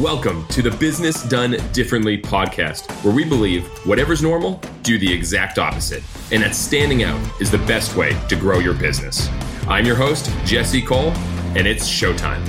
Welcome to the Business Done Differently podcast, where we believe whatever's normal, do the exact opposite, and that standing out is the best way to grow your business. I'm your host, Jesse Cole, and it's showtime.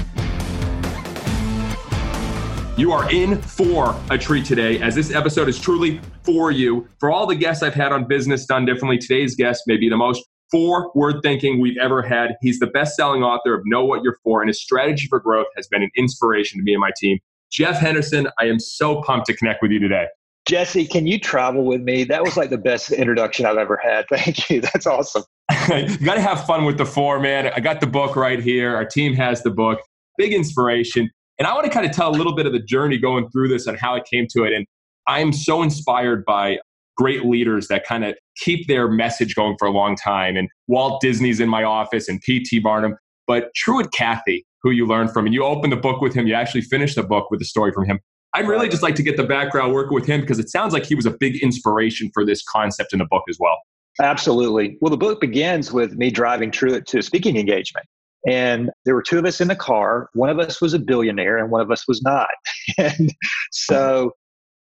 You are in for a treat today, as this episode is truly for you. For all the guests I've had on Business Done Differently, today's guest may be the most forward thinking we've ever had. He's the best selling author of Know What You're For, and his strategy for growth has been an inspiration to me and my team. Jeff Henderson, I am so pumped to connect with you today. Jesse, can you travel with me? That was like the best introduction I've ever had. Thank you. That's awesome. you got to have fun with the four, man. I got the book right here. Our team has the book. Big inspiration. And I want to kind of tell a little bit of the journey going through this and how I came to it. And I'm so inspired by great leaders that kind of keep their message going for a long time. And Walt Disney's in my office and P.T. Barnum. But Truett Cathy, who you learn from. And you open the book with him. You actually finish the book with a story from him. I'd really just like to get the background working with him because it sounds like he was a big inspiration for this concept in the book as well. Absolutely. Well, the book begins with me driving Truett to a speaking engagement. And there were two of us in the car. One of us was a billionaire and one of us was not. and so,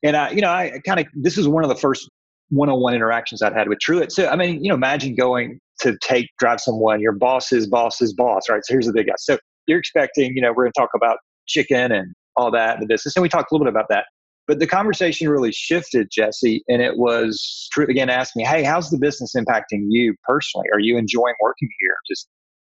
and I, you know, I kind of, this is one of the first one on one interactions I'd had with Truett. So, I mean, you know, imagine going to take, drive someone, your boss's boss's boss, right? So here's the big guy. So you're expecting, you know, we're going to talk about chicken and all that in the business. And we talked a little bit about that. But the conversation really shifted, Jesse, and it was Truett again asked me, Hey, how's the business impacting you personally? Are you enjoying working here? Just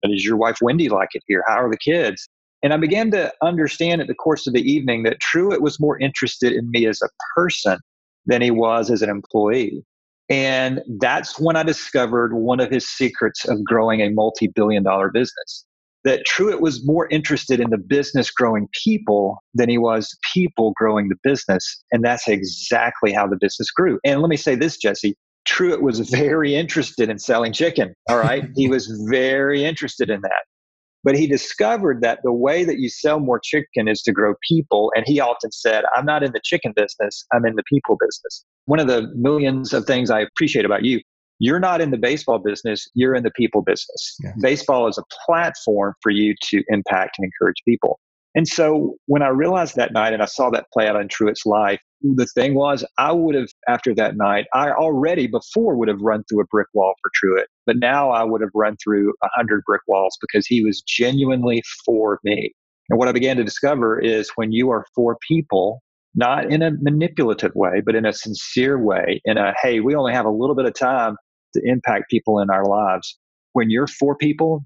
does your wife Wendy like it here? How are the kids? And I began to understand at the course of the evening that Truett was more interested in me as a person than he was as an employee. And that's when I discovered one of his secrets of growing a multi billion dollar business that Truett was more interested in the business growing people than he was people growing the business. And that's exactly how the business grew. And let me say this, Jesse. Truett was very interested in selling chicken. All right. he was very interested in that. But he discovered that the way that you sell more chicken is to grow people. And he often said, I'm not in the chicken business, I'm in the people business. One of the millions of things I appreciate about you you're not in the baseball business, you're in the people business. Yeah. Baseball is a platform for you to impact and encourage people. And so when I realized that night and I saw that play out in Truett's life, the thing was, I would have, after that night, I already before would have run through a brick wall for Truett, but now I would have run through a hundred brick walls because he was genuinely for me. And what I began to discover is when you are for people, not in a manipulative way, but in a sincere way, in a, hey, we only have a little bit of time to impact people in our lives. When you're for people,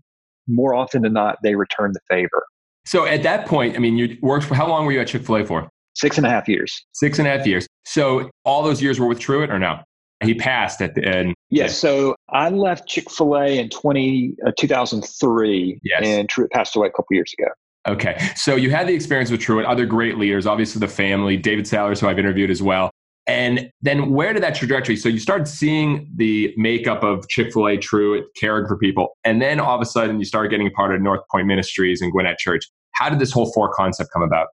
more often than not, they return the favor. So at that point, I mean, you worked for how long were you at Chick fil A for? Six and a half years. Six and a half years. So all those years were with Truett or no? He passed at the end. Yes. So I left Chick fil A in 20, uh, 2003, yes. and Truett passed away a couple years ago. Okay. So you had the experience with Truett, other great leaders, obviously the family, David Salyers, who I've interviewed as well. And then where did that trajectory? So you started seeing the makeup of Chick fil A Truett caring for people. And then all of a sudden you started getting a part of North Point Ministries and Gwinnett Church. How did this whole four concept come about?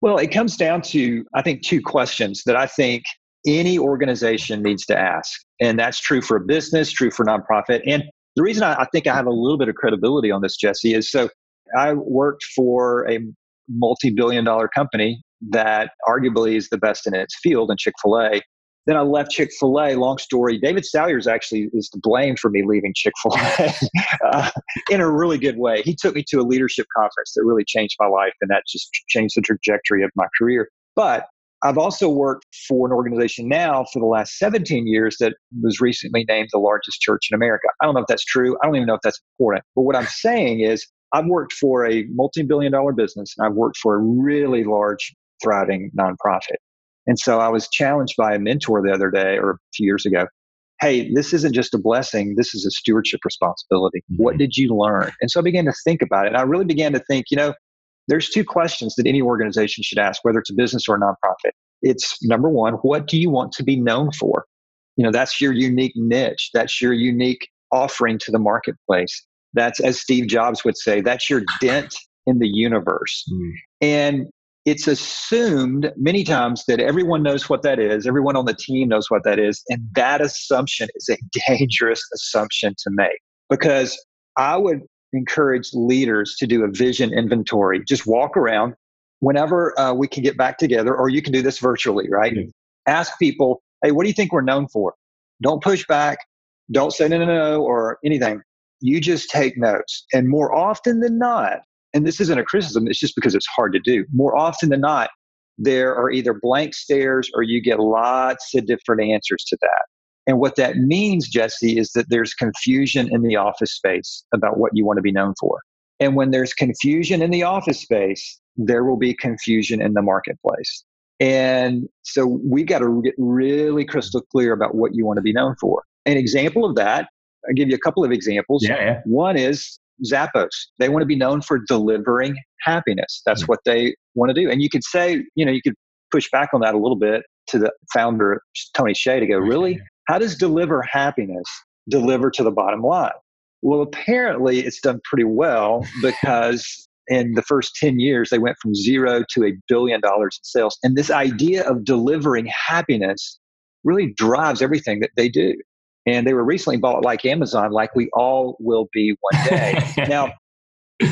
Well, it comes down to, I think, two questions that I think any organization needs to ask. And that's true for a business, true for nonprofit. And the reason I, I think I have a little bit of credibility on this, Jesse, is so I worked for a multi billion dollar company that arguably is the best in its field in Chick fil A. Then I left Chick fil A. Long story. David Salyers actually is to blame for me leaving Chick fil A uh, in a really good way. He took me to a leadership conference that really changed my life, and that just changed the trajectory of my career. But I've also worked for an organization now for the last 17 years that was recently named the largest church in America. I don't know if that's true. I don't even know if that's important. But what I'm saying is, I've worked for a multi billion dollar business and I've worked for a really large thriving nonprofit. And so I was challenged by a mentor the other day or a few years ago. Hey, this isn't just a blessing. This is a stewardship responsibility. Mm-hmm. What did you learn? And so I began to think about it. And I really began to think, you know, there's two questions that any organization should ask, whether it's a business or a nonprofit. It's number one, what do you want to be known for? You know, that's your unique niche. That's your unique offering to the marketplace. That's, as Steve Jobs would say, that's your dent in the universe. Mm. And it's assumed many times that everyone knows what that is, everyone on the team knows what that is, and that assumption is a dangerous assumption to make because I would encourage leaders to do a vision inventory. Just walk around whenever uh, we can get back together, or you can do this virtually, right? Mm-hmm. Ask people, hey, what do you think we're known for? Don't push back. Don't say no, no, no, or anything. You just take notes. And more often than not, and this isn't a criticism, it's just because it's hard to do. More often than not, there are either blank stares or you get lots of different answers to that. And what that means, Jesse, is that there's confusion in the office space about what you want to be known for. And when there's confusion in the office space, there will be confusion in the marketplace. And so we got to get really crystal clear about what you want to be known for. An example of that, I'll give you a couple of examples. Yeah, yeah. One is Zappos. They want to be known for delivering happiness. That's mm-hmm. what they want to do. And you could say, you know, you could push back on that a little bit to the founder, Tony Hsieh, to go, really? How does deliver happiness deliver to the bottom line? Well, apparently it's done pretty well because in the first 10 years, they went from zero to a billion dollars in sales. And this idea of delivering happiness really drives everything that they do. And they were recently bought like Amazon, like we all will be one day. now,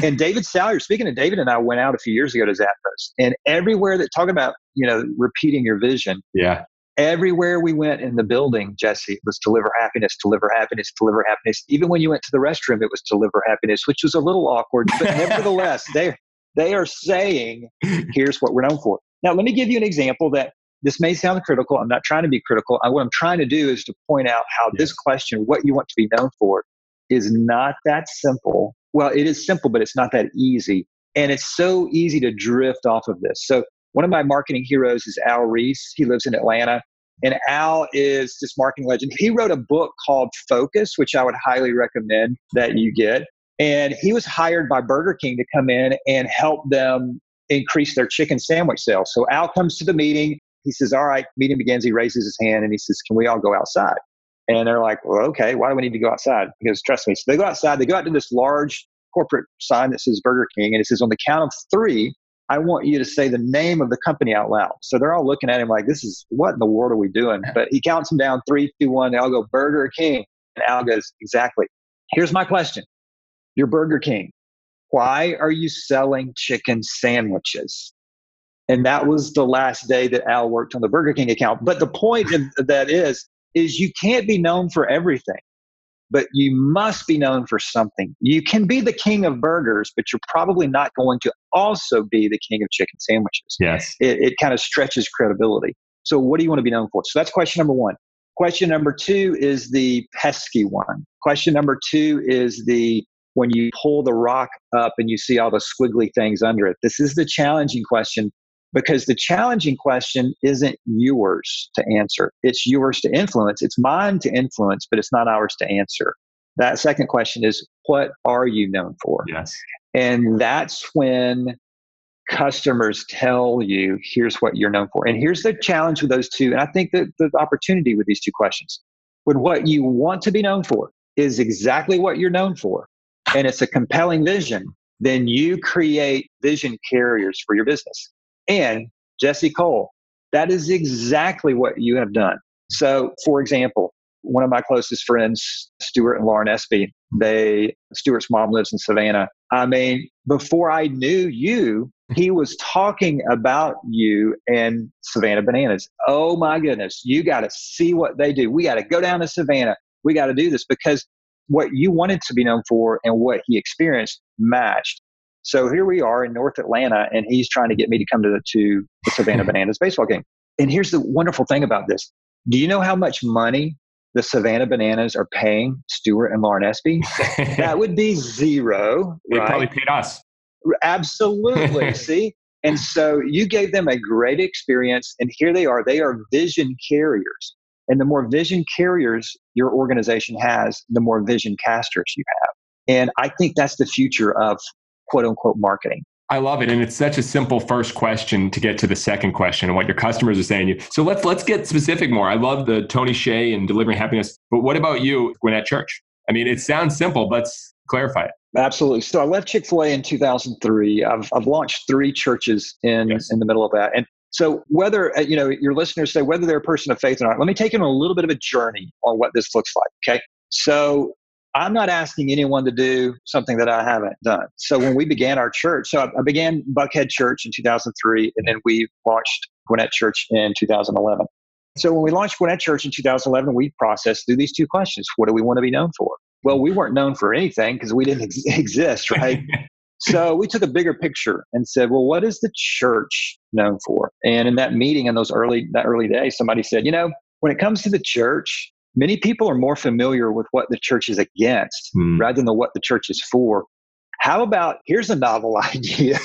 and David Salyer, speaking of David and I went out a few years ago to Zappos, and everywhere that talk about, you know, repeating your vision. Yeah. Everywhere we went in the building, Jesse, was deliver happiness, deliver happiness, deliver happiness. Even when you went to the restroom, it was deliver happiness, which was a little awkward, but nevertheless, they they are saying, here's what we're known for. Now, let me give you an example that this may sound critical. I'm not trying to be critical. I, what I'm trying to do is to point out how yes. this question, what you want to be known for, is not that simple. Well, it is simple, but it's not that easy. And it's so easy to drift off of this. So, one of my marketing heroes is Al Ries. He lives in Atlanta. And Al is this marketing legend. He wrote a book called Focus, which I would highly recommend that you get. And he was hired by Burger King to come in and help them increase their chicken sandwich sales. So Al comes to the meeting he says, All right, meeting begins. He raises his hand and he says, Can we all go outside? And they're like, Well, okay, why do we need to go outside? Because trust me. So they go outside, they go out to this large corporate sign that says Burger King, and it says, On the count of three, I want you to say the name of the company out loud. So they're all looking at him like, This is what in the world are we doing? But he counts them down three, two, one. They all go, Burger King. And Al goes, Exactly. Here's my question You're Burger King. Why are you selling chicken sandwiches? And that was the last day that Al worked on the Burger King account. But the point of that is, is you can't be known for everything, but you must be known for something. You can be the king of burgers, but you're probably not going to also be the king of chicken sandwiches. Yes. It, it kind of stretches credibility. So what do you want to be known for? So that's question number one. Question number two is the pesky one. Question number two is the when you pull the rock up and you see all the squiggly things under it. This is the challenging question because the challenging question isn't yours to answer. It's yours to influence. It's mine to influence, but it's not ours to answer. That second question is what are you known for? Yes. And that's when customers tell you here's what you're known for. And here's the challenge with those two. And I think that the opportunity with these two questions. When what you want to be known for is exactly what you're known for, and it's a compelling vision, then you create vision carriers for your business and Jesse Cole. That is exactly what you have done. So, for example, one of my closest friends, Stuart and Lauren Espy, they, Stuart's mom lives in Savannah. I mean, before I knew you, he was talking about you and Savannah Bananas. Oh my goodness, you got to see what they do. We got to go down to Savannah. We got to do this because what you wanted to be known for and what he experienced matched. So here we are in North Atlanta, and he's trying to get me to come to the, to the Savannah Bananas baseball game. And here's the wonderful thing about this. Do you know how much money the Savannah Bananas are paying Stuart and Lauren Espy? that would be zero. They right? probably paid us. Absolutely. See? And so you gave them a great experience, and here they are. They are vision carriers. And the more vision carriers your organization has, the more vision casters you have. And I think that's the future of quote unquote marketing. I love it, and it's such a simple first question to get to the second question and what your customers are saying. to You so let's let's get specific more. I love the Tony Hsieh and delivering happiness, but what about you, Gwinnett Church? I mean, it sounds simple, but let's clarify it. Absolutely. So I left Chick Fil A in 2003. I've I've launched three churches in yes. in the middle of that, and so whether uh, you know your listeners say whether they're a person of faith or not, let me take them on a little bit of a journey on what this looks like. Okay. So I'm not asking anyone to do something that I haven't done. So when we began our church, so I began Buckhead Church in 2003, and then we launched Gwinnett Church in 2011. So when we launched Gwinnett Church in 2011, we processed through these two questions. What do we want to be known for? Well, we weren't known for anything because we didn't ex- exist, right? so we took a bigger picture and said, well, what is the church known for? And in that meeting in those early that early days, somebody said, you know, when it comes to the church, many people are more familiar with what the church is against mm. rather than what the church is for. How about here's a novel idea.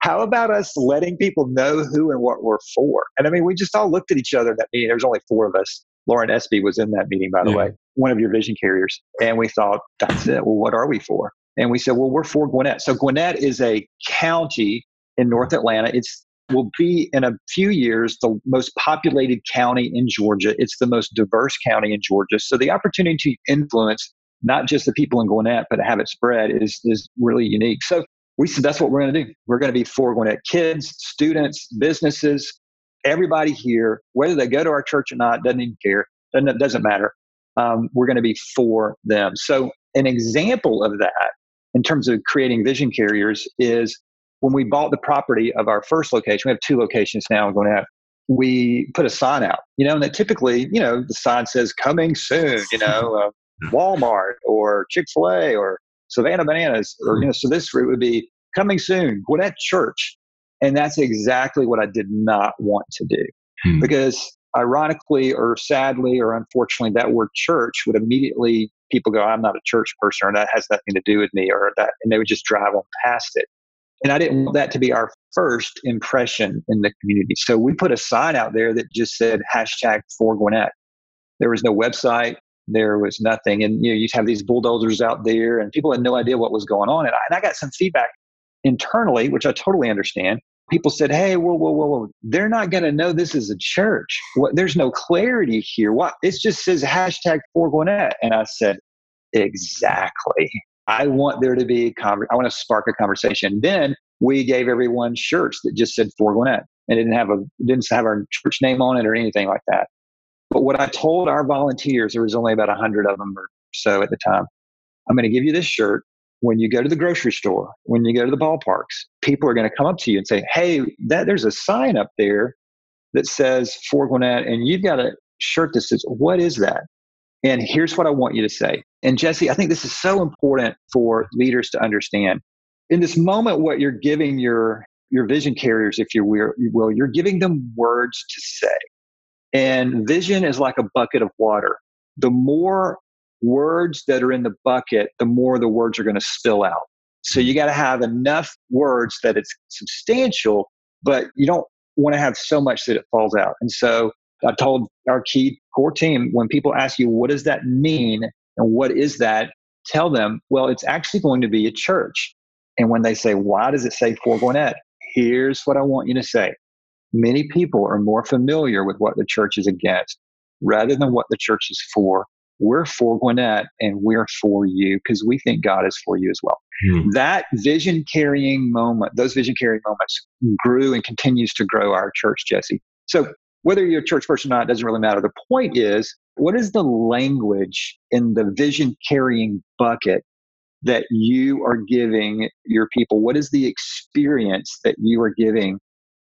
How about us letting people know who and what we're for? And I mean, we just all looked at each other in that meeting. There was only four of us. Lauren Espy was in that meeting, by the yeah. way, one of your vision carriers. And we thought, that's it. Well, what are we for? And we said, well, we're for Gwinnett. So Gwinnett is a county in North Atlanta. It's will be in a few years the most populated county in Georgia. It's the most diverse county in Georgia. So the opportunity to influence not just the people in Gwinnett, but to have it spread is, is really unique. So we said that's what we're going to do. We're going to be for Gwinnett kids, students, businesses, everybody here, whether they go to our church or not, doesn't even care. Doesn't, doesn't matter. Um, we're going to be for them. So an example of that in terms of creating vision carriers is when we bought the property of our first location, we have two locations now going have, we put a sign out, you know, and that typically, you know, the sign says coming soon, you know, uh, Walmart or Chick fil A or Savannah Bananas, or, you know, so this route would be coming soon, Gwinnett Church. And that's exactly what I did not want to do hmm. because ironically or sadly or unfortunately, that word church would immediately people go, I'm not a church person or that has nothing to do with me or that, and they would just drive on past it. And I didn't want that to be our first impression in the community. So we put a sign out there that just said hashtag for Gwinnett. There was no website. There was nothing. And you know, you'd have these bulldozers out there and people had no idea what was going on. And I, and I got some feedback internally, which I totally understand. People said, Hey, whoa, whoa, whoa, whoa. They're not going to know this is a church. What, there's no clarity here. What? It just says hashtag for Gwinnett. And I said, Exactly. I want there to be, con- I want to spark a conversation. Then we gave everyone shirts that just said for Gwinnett and didn't have a, didn't have our church name on it or anything like that. But what I told our volunteers, there was only about a hundred of them or so at the time. I'm going to give you this shirt. When you go to the grocery store, when you go to the ballparks, people are going to come up to you and say, Hey, that there's a sign up there that says for Gwinnett and you've got a shirt that says, what is that? And here's what I want you to say. And Jesse, I think this is so important for leaders to understand. In this moment, what you're giving your your vision carriers, if you will, you're giving them words to say. And vision is like a bucket of water. The more words that are in the bucket, the more the words are going to spill out. So you got to have enough words that it's substantial, but you don't want to have so much that it falls out. And so I told our key core team when people ask you, what does that mean? And what is that? Tell them, well, it's actually going to be a church. And when they say, why does it say for Gwinnett? Here's what I want you to say. Many people are more familiar with what the church is against rather than what the church is for. We're for Gwinnett and we're for you because we think God is for you as well. Hmm. That vision carrying moment, those vision carrying moments grew and continues to grow our church, Jesse. So whether you're a church person or not doesn't really matter. The point is, what is the language in the vision carrying bucket that you are giving your people? What is the experience that you are giving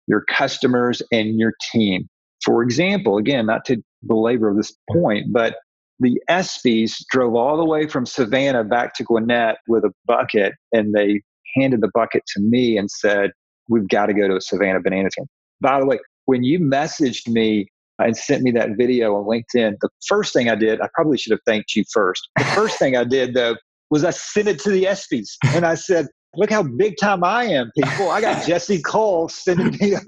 your customers and your team? For example, again, not to belabor this point, but the Espys drove all the way from Savannah back to Gwinnett with a bucket and they handed the bucket to me and said, We've got to go to a Savannah banana game. By the way, when you messaged me and sent me that video on LinkedIn, the first thing I did, I probably should have thanked you first. The first thing I did though was I sent it to the Espys and I said, look how big time I am, people. I got Jesse Cole sending me a,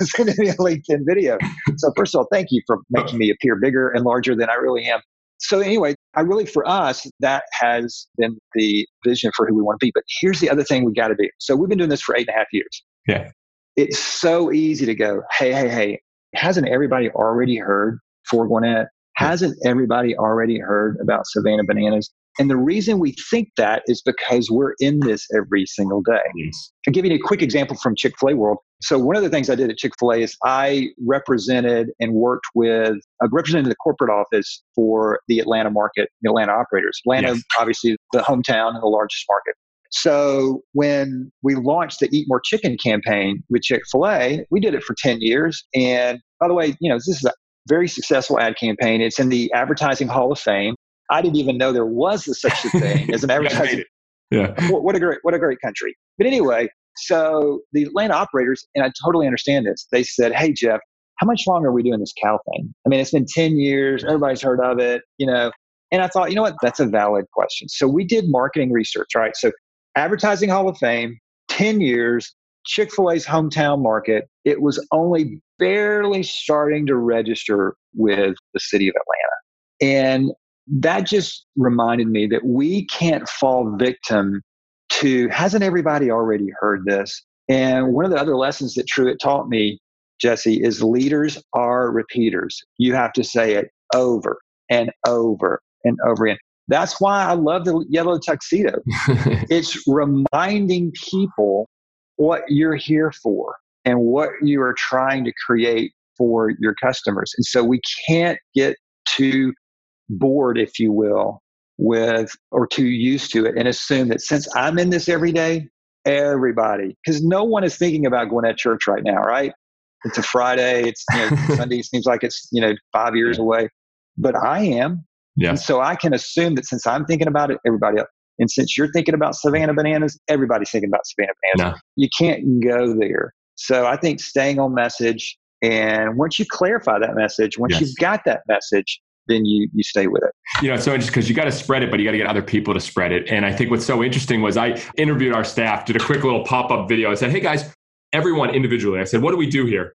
sending me a LinkedIn video. So first of all, thank you for making me appear bigger and larger than I really am. So anyway, I really, for us, that has been the vision for who we want to be. But here's the other thing we got to do. So we've been doing this for eight and a half years. Yeah it's so easy to go, hey, hey, hey, hasn't everybody already heard for Gwinnett? Hmm. Hasn't everybody already heard about Savannah Bananas? And the reason we think that is because we're in this every single day. Yes. I'll give you a quick example from Chick fil A world. So one of the things I did at Chick Fil A is I represented and worked with, I represented the corporate office for the Atlanta market, the Atlanta operators. Atlanta, yes. obviously, the hometown and the largest market. So when we launched the Eat More Chicken campaign with Chick Fil A, we did it for ten years. And by the way, you know this is a very successful ad campaign. It's in the Advertising Hall of Fame. I didn't even know there was such a thing as an advertising. yeah. What a great what a great country. But anyway, so the Atlanta operators, and I totally understand this, they said, Hey, Jeff, how much longer are we doing this cow thing? I mean, it's been 10 years, everybody's heard of it, you know. And I thought, you know what, that's a valid question. So we did marketing research, right? So Advertising Hall of Fame, 10 years, Chick fil A's hometown market, it was only barely starting to register with the city of Atlanta. And that just reminded me that we can't fall victim to hasn't everybody already heard this? And one of the other lessons that Truett taught me, Jesse, is leaders are repeaters. You have to say it over and over and over again. That's why I love the yellow tuxedo. it's reminding people what you're here for and what you are trying to create for your customers. And so we can't get too bored, if you will, with or too used to it and assume that since I'm in this every day, everybody, because no one is thinking about going to church right now, right? It's a Friday. It's you know, Sunday seems like it's you know five years away, but I am. Yeah. And so I can assume that since I'm thinking about it, everybody else. And since you're thinking about Savannah bananas, everybody's thinking about Savannah bananas. No. You can't go there. So I think staying on message, and once you clarify that message, once yes. you've got that message, then you you stay with it. You know, so just because you got to spread it, but you got to get other people to spread it. And I think what's so interesting was I interviewed our staff, did a quick little pop up video. I said, "Hey guys, everyone individually." I said, "What do we do here?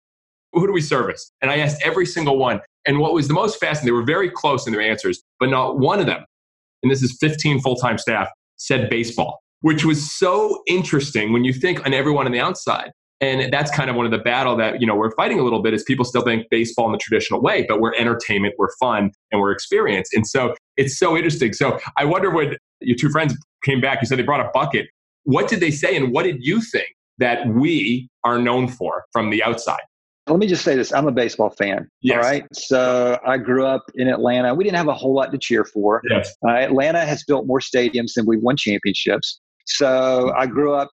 Who do we service?" And I asked every single one. And what was the most fascinating, they were very close in their answers, but not one of them, and this is 15 full time staff, said baseball, which was so interesting when you think on everyone on the outside. And that's kind of one of the battle that, you know, we're fighting a little bit is people still think baseball in the traditional way, but we're entertainment, we're fun, and we're experience. And so it's so interesting. So I wonder when your two friends came back, you said they brought a bucket. What did they say and what did you think that we are known for from the outside? Let me just say this. I'm a baseball fan. Yes. All right. So I grew up in Atlanta. We didn't have a whole lot to cheer for. Yes. Uh, Atlanta has built more stadiums than we've won championships. So I grew up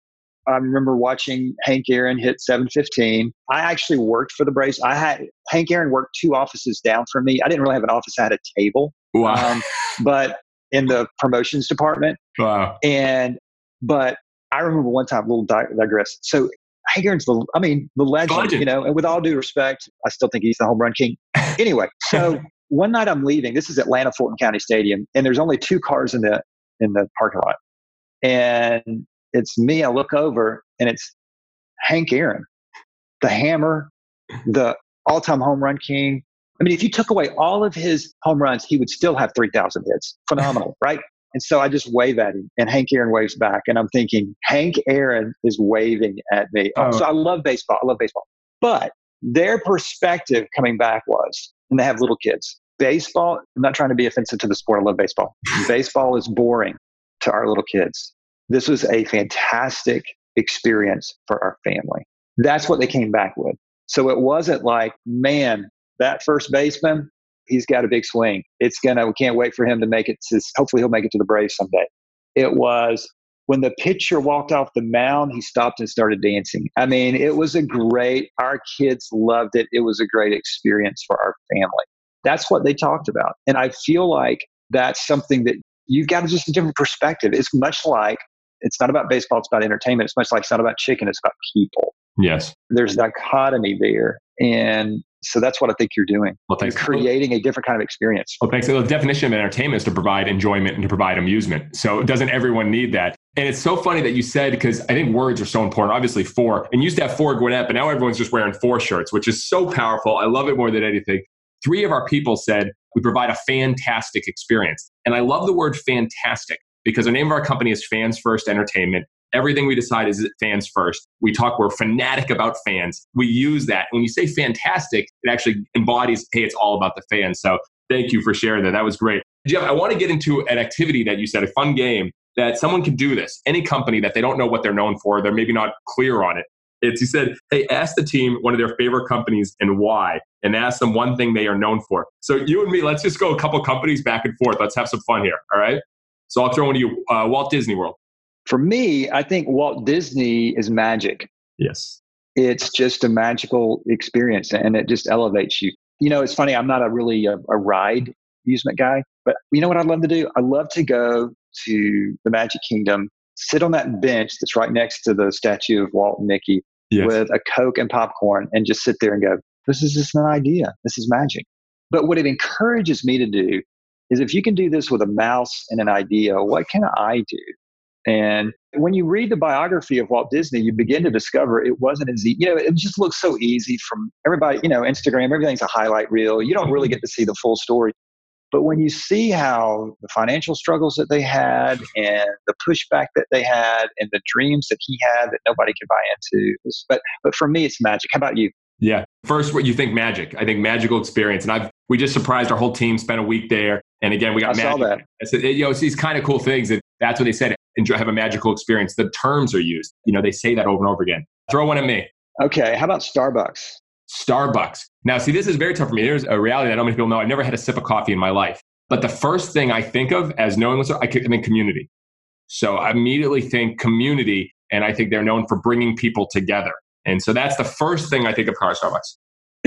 I remember watching Hank Aaron hit 715. I actually worked for the Braves. I had Hank Aaron worked two offices down from me. I didn't really have an office. I had a table. Wow. Um, but in the promotions department. Wow. And, but I remember one time, a little digress. So Hank Aaron's the, I mean, the legend, legend, you know, and with all due respect, I still think he's the home run king. Anyway, so one night I'm leaving. This is Atlanta Fulton County Stadium, and there's only two cars in the in the parking lot. And it's me. I look over and it's Hank Aaron, the hammer, the all time home run king. I mean, if you took away all of his home runs, he would still have 3,000 hits. Phenomenal, right? And so I just wave at him, and Hank Aaron waves back. And I'm thinking, Hank Aaron is waving at me. Oh, oh. So I love baseball. I love baseball. But their perspective coming back was, and they have little kids. Baseball, I'm not trying to be offensive to the sport. I love baseball. baseball is boring to our little kids. This was a fantastic experience for our family. That's what they came back with. So it wasn't like, man, that first baseman, he's got a big swing. It's gonna, we can't wait for him to make it to, hopefully he'll make it to the Braves someday. It was when the pitcher walked off the mound, he stopped and started dancing. I mean, it was a great, our kids loved it. It was a great experience for our family. That's what they talked about. And I feel like that's something that you've got just a different perspective. It's much like it's not about baseball, it's about entertainment. It's much like it's not about chicken, it's about people. Yes. There's dichotomy there. And so that's what I think you're doing. Well, thanks. You're creating a different kind of experience. Well, thanks. The definition of entertainment is to provide enjoyment and to provide amusement. So doesn't everyone need that? And it's so funny that you said because I think words are so important. Obviously, four and used to have four Gwinnett, but now everyone's just wearing four shirts, which is so powerful. I love it more than anything. Three of our people said we provide a fantastic experience, and I love the word fantastic because the name of our company is Fans First Entertainment. Everything we decide is fans first. We talk, we're fanatic about fans. We use that. When you say fantastic, it actually embodies, hey, it's all about the fans. So thank you for sharing that. That was great. Jeff, I want to get into an activity that you said, a fun game that someone can do this. Any company that they don't know what they're known for, they're maybe not clear on it. It's he said, "Hey, ask the team one of their favorite companies and why, and ask them one thing they are known for." So you and me, let's just go a couple companies back and forth. Let's have some fun here. All right. So I'll throw one to you, uh, Walt Disney World. For me, I think Walt Disney is magic. Yes. It's just a magical experience, and it just elevates you. You know, it's funny. I'm not a really a, a ride amusement guy, but you know what I'd love to do? I love to go to the Magic Kingdom sit on that bench that's right next to the statue of Walt and Mickey yes. with a Coke and popcorn and just sit there and go, this is just an idea. This is magic. But what it encourages me to do is if you can do this with a mouse and an idea, what can I do? And when you read the biography of Walt Disney, you begin to discover it wasn't as easy. You know, it just looks so easy from everybody, you know, Instagram, everything's a highlight reel. You don't really get to see the full story. But when you see how the financial struggles that they had and the pushback that they had and the dreams that he had that nobody could buy into, but but for me, it's magic. How about you? Yeah. First, what you think magic? I think magical experience, and I've we just surprised our whole team. Spent a week there, and again, we got I magic. Saw that. I said, you know, it's these kind of cool things. That that's what they said. Enjoy, have a magical experience. The terms are used. You know, they say that over and over again. Throw one at me. Okay. How about Starbucks? Starbucks. Now, see, this is very tough for me. There's a reality that not many people know. I've never had a sip of coffee in my life. But the first thing I think of as knowing what's, I think community. So I immediately think community, and I think they're known for bringing people together. And so that's the first thing I think of car Starbucks.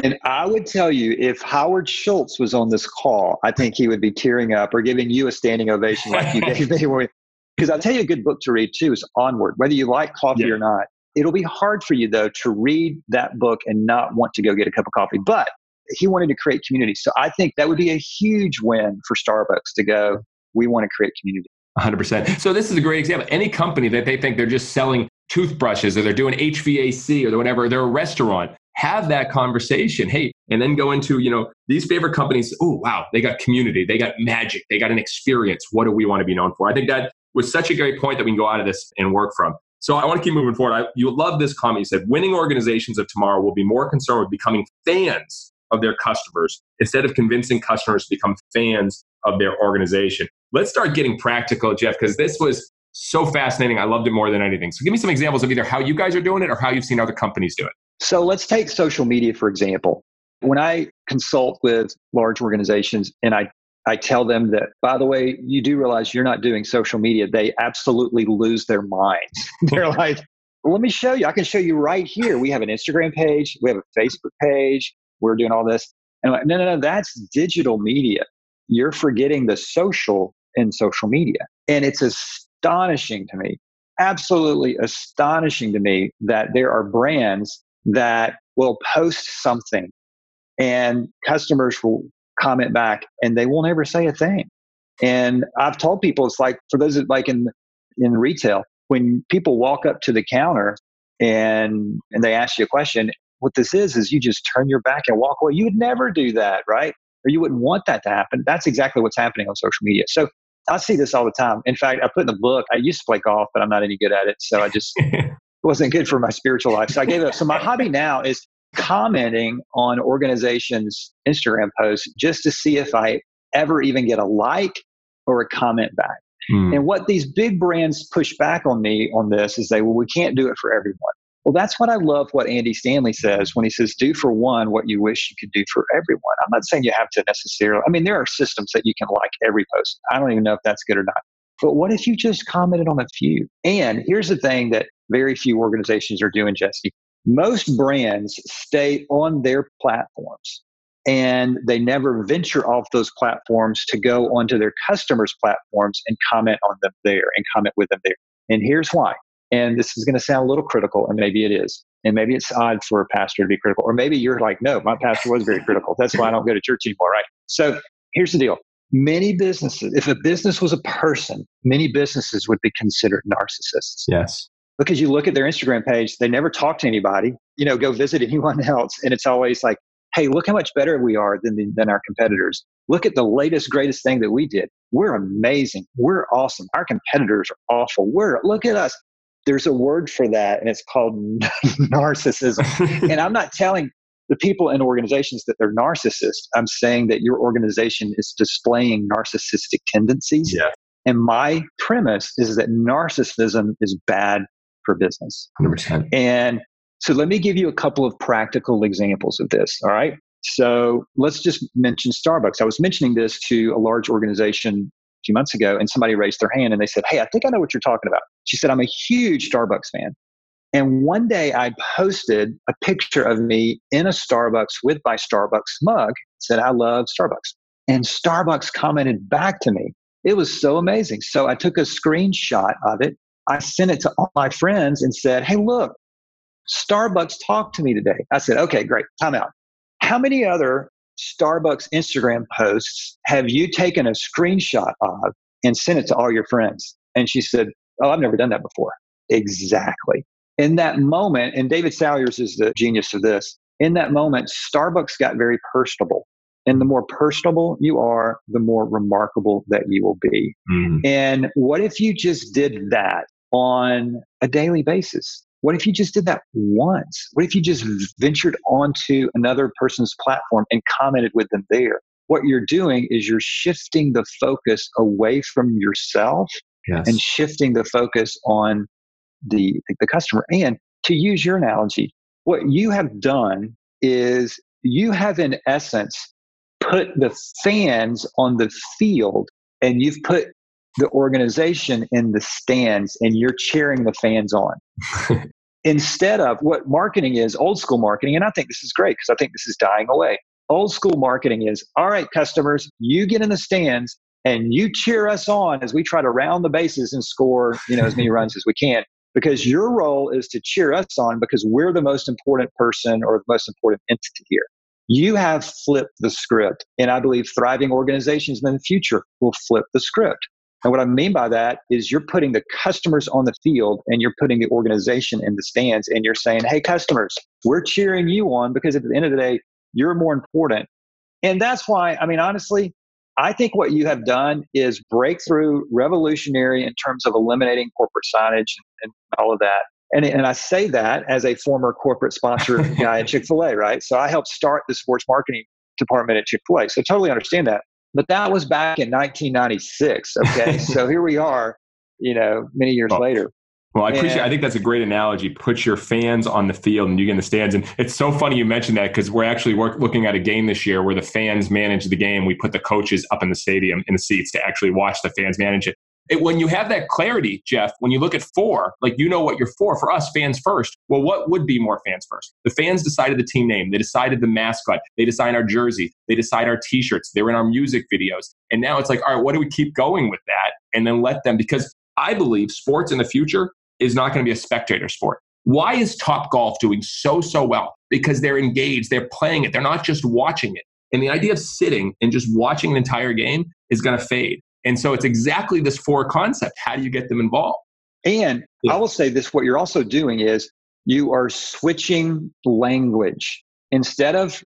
And I would tell you, if Howard Schultz was on this call, I think he would be tearing up or giving you a standing ovation like you gave me. Because I'll tell you a good book to read too is Onward. Whether you like coffee yeah. or not, It'll be hard for you, though, to read that book and not want to go get a cup of coffee. But he wanted to create community. So I think that would be a huge win for Starbucks to go, we want to create community. 100%. So this is a great example. Any company that they think they're just selling toothbrushes or they're doing HVAC or whatever, they're a restaurant, have that conversation. Hey, and then go into, you know, these favorite companies, oh, wow, they got community, they got magic, they got an experience. What do we want to be known for? I think that was such a great point that we can go out of this and work from. So I want to keep moving forward. I, you love this comment. You said winning organizations of tomorrow will be more concerned with becoming fans of their customers instead of convincing customers to become fans of their organization. Let's start getting practical, Jeff, because this was so fascinating. I loved it more than anything. So give me some examples of either how you guys are doing it or how you've seen other companies do it. So let's take social media, for example. When I consult with large organizations and I I tell them that, by the way, you do realize you're not doing social media. They absolutely lose their minds. They're like, well, let me show you. I can show you right here. We have an Instagram page, we have a Facebook page, we're doing all this. And I'm like, no, no, no, that's digital media. You're forgetting the social in social media. And it's astonishing to me, absolutely astonishing to me that there are brands that will post something and customers will comment back and they will never say a thing. And I've told people it's like for those that like in in retail, when people walk up to the counter and and they ask you a question, what this is is you just turn your back and walk away. You would never do that, right? Or you wouldn't want that to happen. That's exactly what's happening on social media. So I see this all the time. In fact, I put in the book, I used to play golf, but I'm not any good at it. So I just wasn't good for my spiritual life. So I gave up. So my hobby now is commenting on organizations' Instagram posts just to see if I ever even get a like or a comment back. Mm. And what these big brands push back on me on this is they, well, we can't do it for everyone. Well, that's what I love what Andy Stanley says when he says, do for one what you wish you could do for everyone. I'm not saying you have to necessarily, I mean, there are systems that you can like every post. I don't even know if that's good or not. But what if you just commented on a few? And here's the thing that very few organizations are doing, Jesse most brands stay on their platforms and they never venture off those platforms to go onto their customers' platforms and comment on them there and comment with them there. And here's why. And this is going to sound a little critical, and maybe it is. And maybe it's odd for a pastor to be critical. Or maybe you're like, no, my pastor was very critical. That's why I don't go to church anymore, right? So here's the deal. Many businesses, if a business was a person, many businesses would be considered narcissists. Yes because you look at their Instagram page, they never talk to anybody, you know, go visit anyone else. And it's always like, hey, look how much better we are than, the, than our competitors. Look at the latest, greatest thing that we did. We're amazing. We're awesome. Our competitors are awful. We're, look at us. There's a word for that, and it's called narcissism. and I'm not telling the people in organizations that they're narcissists. I'm saying that your organization is displaying narcissistic tendencies. Yeah. And my premise is that narcissism is bad for business. 100%. And So let me give you a couple of practical examples of this. All right. So let's just mention Starbucks. I was mentioning this to a large organization a few months ago, and somebody raised their hand and they said, Hey, I think I know what you're talking about. She said, I'm a huge Starbucks fan. And one day I posted a picture of me in a Starbucks with my Starbucks mug, said, I love Starbucks. And Starbucks commented back to me. It was so amazing. So I took a screenshot of it. I sent it to all my friends and said, Hey, look, Starbucks talked to me today. I said, Okay, great. Time out. How many other Starbucks Instagram posts have you taken a screenshot of and sent it to all your friends? And she said, Oh, I've never done that before. Exactly. In that moment, and David Salyers is the genius of this, in that moment, Starbucks got very personable. And the more personable you are, the more remarkable that you will be. Mm. And what if you just did that on a daily basis? What if you just did that once? What if you just ventured onto another person's platform and commented with them there? What you're doing is you're shifting the focus away from yourself yes. and shifting the focus on the, the customer. And to use your analogy, what you have done is you have, in essence, put the fans on the field and you've put the organization in the stands and you're cheering the fans on. Instead of what marketing is, old school marketing, and I think this is great because I think this is dying away. Old school marketing is all right, customers, you get in the stands and you cheer us on as we try to round the bases and score, you know, as many runs as we can. Because your role is to cheer us on because we're the most important person or the most important entity here. You have flipped the script. And I believe thriving organizations in the future will flip the script. And what I mean by that is you're putting the customers on the field and you're putting the organization in the stands and you're saying, hey, customers, we're cheering you on because at the end of the day, you're more important. And that's why, I mean, honestly, I think what you have done is breakthrough, revolutionary in terms of eliminating corporate signage and, and all of that. And, and I say that as a former corporate sponsor guy at Chick fil A, right? So I helped start the sports marketing department at Chick fil A. So totally understand that. But that was back in 1996. Okay. so here we are, you know, many years well, later. Well, I appreciate. And, I think that's a great analogy. Put your fans on the field, and you get in the stands. And it's so funny you mentioned that because we're actually work, looking at a game this year where the fans manage the game. We put the coaches up in the stadium in the seats to actually watch the fans manage it. it. When you have that clarity, Jeff, when you look at four, like you know what you're for. For us, fans first. Well, what would be more fans first? The fans decided the team name. They decided the mascot. They decide our jersey. They decide our T-shirts. They were in our music videos. And now it's like, all right, what do we keep going with that? And then let them because I believe sports in the future is not going to be a spectator sport. Why is Top Golf doing so, so well? Because they're engaged, they're playing it, they're not just watching it. And the idea of sitting and just watching an entire game is going to fade. And so it's exactly this four concept. How do you get them involved? And yeah. I will say this what you're also doing is you are switching language. Instead of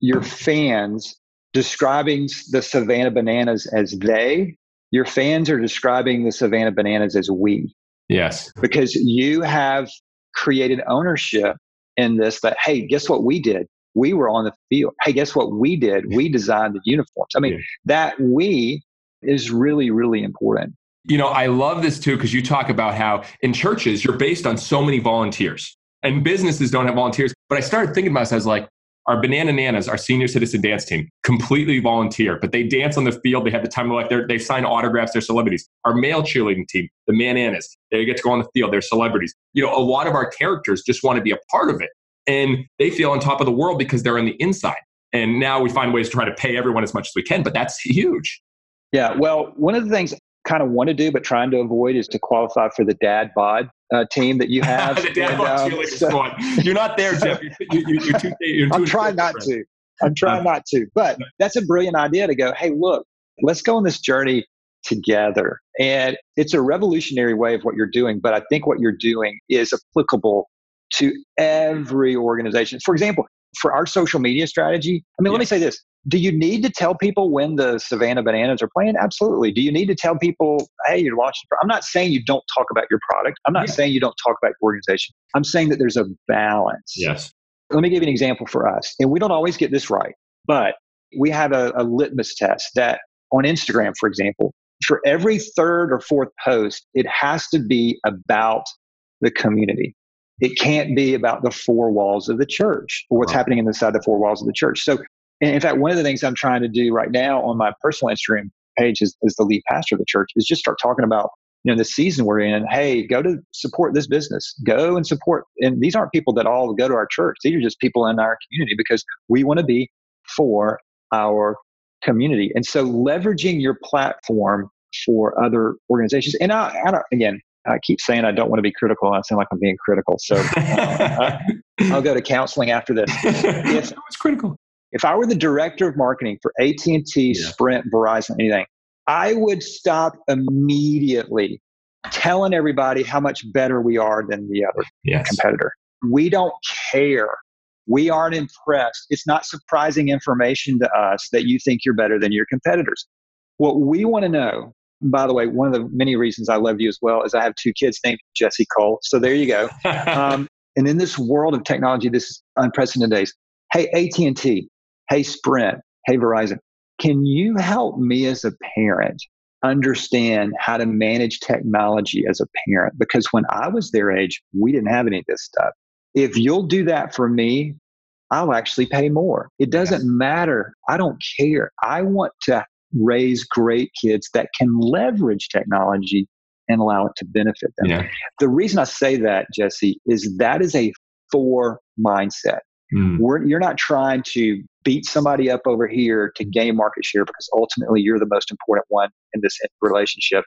your fans describing the Savannah Bananas as they, your fans are describing the Savannah Bananas as we. Yes. Because you have created ownership in this that, hey, guess what we did? We were on the field. Hey, guess what we did? We designed the uniforms. I mean, yeah. that we is really, really important. You know, I love this too because you talk about how in churches you're based on so many volunteers and businesses don't have volunteers. But I started thinking about this, I was like, our Banana Nanas, our senior citizen dance team, completely volunteer, but they dance on the field. They have the time of life. They're, they sign autographs. They're celebrities. Our male cheerleading team, the Mananas, they get to go on the field. They're celebrities. You know, a lot of our characters just want to be a part of it. And they feel on top of the world because they're on the inside. And now we find ways to try to pay everyone as much as we can, but that's huge. Yeah. Well, one of the things kind of want to do, but trying to avoid is to qualify for the dad bod uh, team that you have. the dad bod um, so, You're not there, Jeff. You're, you, you're too, you're too I'm trying not to. I'm trying not to. But that's a brilliant idea to go, hey, look, let's go on this journey together. And it's a revolutionary way of what you're doing. But I think what you're doing is applicable to every organization. For example, for our social media strategy, I mean, yeah. let me say this do you need to tell people when the Savannah Bananas are playing? Absolutely. Do you need to tell people, hey, you're launching? I'm not saying you don't talk about your product. I'm not yeah. saying you don't talk about your organization. I'm saying that there's a balance. Yes. Let me give you an example for us. And we don't always get this right, but we have a, a litmus test that on Instagram, for example, for every third or fourth post, it has to be about the community. It can't be about the four walls of the church or what's right. happening inside the four walls of the church. So, in fact, one of the things I'm trying to do right now on my personal Instagram page as, as the lead pastor of the church is just start talking about you know the season we're in hey go to support this business go and support and these aren't people that all go to our church these are just people in our community because we want to be for our community and so leveraging your platform for other organizations and I, I don't, again I keep saying I don't want to be critical. I sound like I'm being critical. So uh, I'll go to counseling after this. If, it's critical. If I were the director of marketing for AT&T, yeah. Sprint, Verizon, anything, I would stop immediately telling everybody how much better we are than the other yes. competitor. We don't care. We aren't impressed. It's not surprising information to us that you think you're better than your competitors. What we want to know, by the way, one of the many reasons I love you as well is I have two kids named Jesse Cole. So there you go. um, and in this world of technology, this is unprecedented days. Hey, AT&T. Hey, Sprint. Hey, Verizon can you help me as a parent understand how to manage technology as a parent? Because when I was their age, we didn't have any of this stuff. If you'll do that for me, I'll actually pay more. It doesn't yes. matter. I don't care. I want to raise great kids that can leverage technology and allow it to benefit them. Yeah. The reason I say that, Jesse, is that is a for mindset. Mm. you're not trying to beat somebody up over here to gain market share because ultimately you're the most important one in this relationship.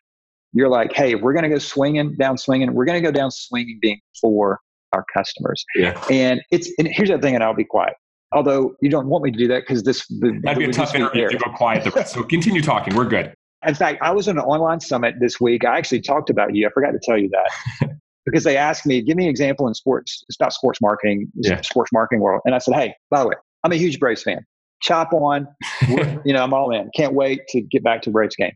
You're like, hey, if we're going to go swinging, down swinging. We're going to go down swinging being for our customers. Yeah. And it's and here's the thing, and I'll be quiet. Although you don't want me to do that because this the, that'd be a tough interview to go quiet. The rest. So continue talking. We're good. In fact, I was in an online summit this week. I actually talked about you. I forgot to tell you that. because they asked me, give me an example in sports. It's not sports marketing, yeah. sports marketing world. And I said, hey, by the way, I'm a huge Braves fan. Chop on, you know, I'm all in. Can't wait to get back to Braves game.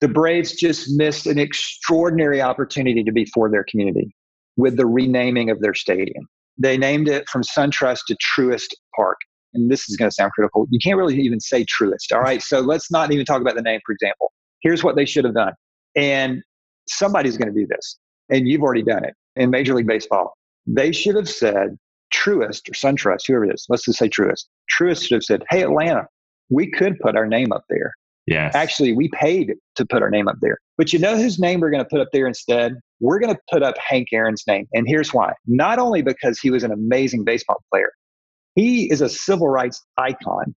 The Braves just missed an extraordinary opportunity to be for their community with the renaming of their stadium. They named it from SunTrust to Truist Park. And this is going to sound critical. You can't really even say Truist. All right. So let's not even talk about the name, for example. Here's what they should have done. And somebody's going to do this and you've already done it in Major League Baseball. They should have said Truist or SunTrust, whoever it is. Let's just say Truist. Truist should have said, "Hey, Atlanta, we could put our name up there." Yes. Actually, we paid to put our name up there. But you know whose name we're going to put up there instead? We're going to put up Hank Aaron's name. And here's why. Not only because he was an amazing baseball player, he is a civil rights icon.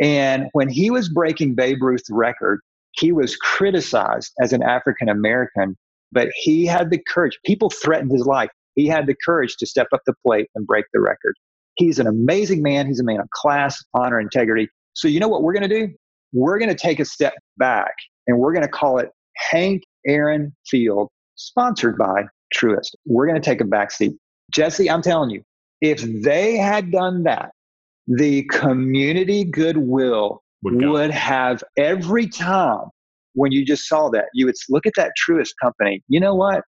And when he was breaking Babe Ruth's record, he was criticized as an African American but he had the courage. People threatened his life. He had the courage to step up the plate and break the record. He's an amazing man. He's a man of class, honor, integrity. So, you know what we're going to do? We're going to take a step back and we're going to call it Hank Aaron Field, sponsored by Truist. We're going to take a back seat. Jesse, I'm telling you, if they had done that, the community goodwill would, would have every time when you just saw that, you would look at that Truist company. You know what?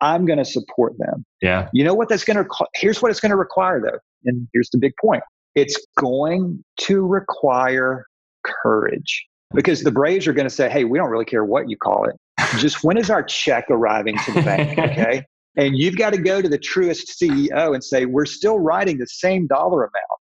I'm going to support them. Yeah. You know what that's going to, here's what it's going to require though. And here's the big point it's going to require courage because the Braves are going to say, hey, we don't really care what you call it. Just when is our check arriving to the bank? Okay. and you've got to go to the Truist CEO and say, we're still writing the same dollar amount,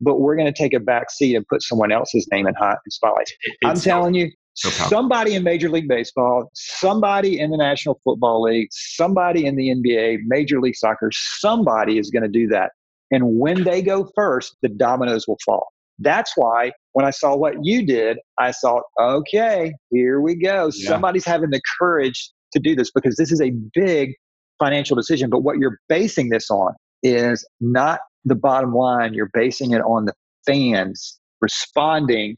but we're going to take a back seat and put someone else's name in hot spotlight. I'm telling you, so somebody in Major League Baseball, somebody in the National Football League, somebody in the NBA, Major League Soccer, somebody is going to do that. And when they go first, the dominoes will fall. That's why when I saw what you did, I thought, okay, here we go. Yeah. Somebody's having the courage to do this because this is a big financial decision. But what you're basing this on is not the bottom line, you're basing it on the fans responding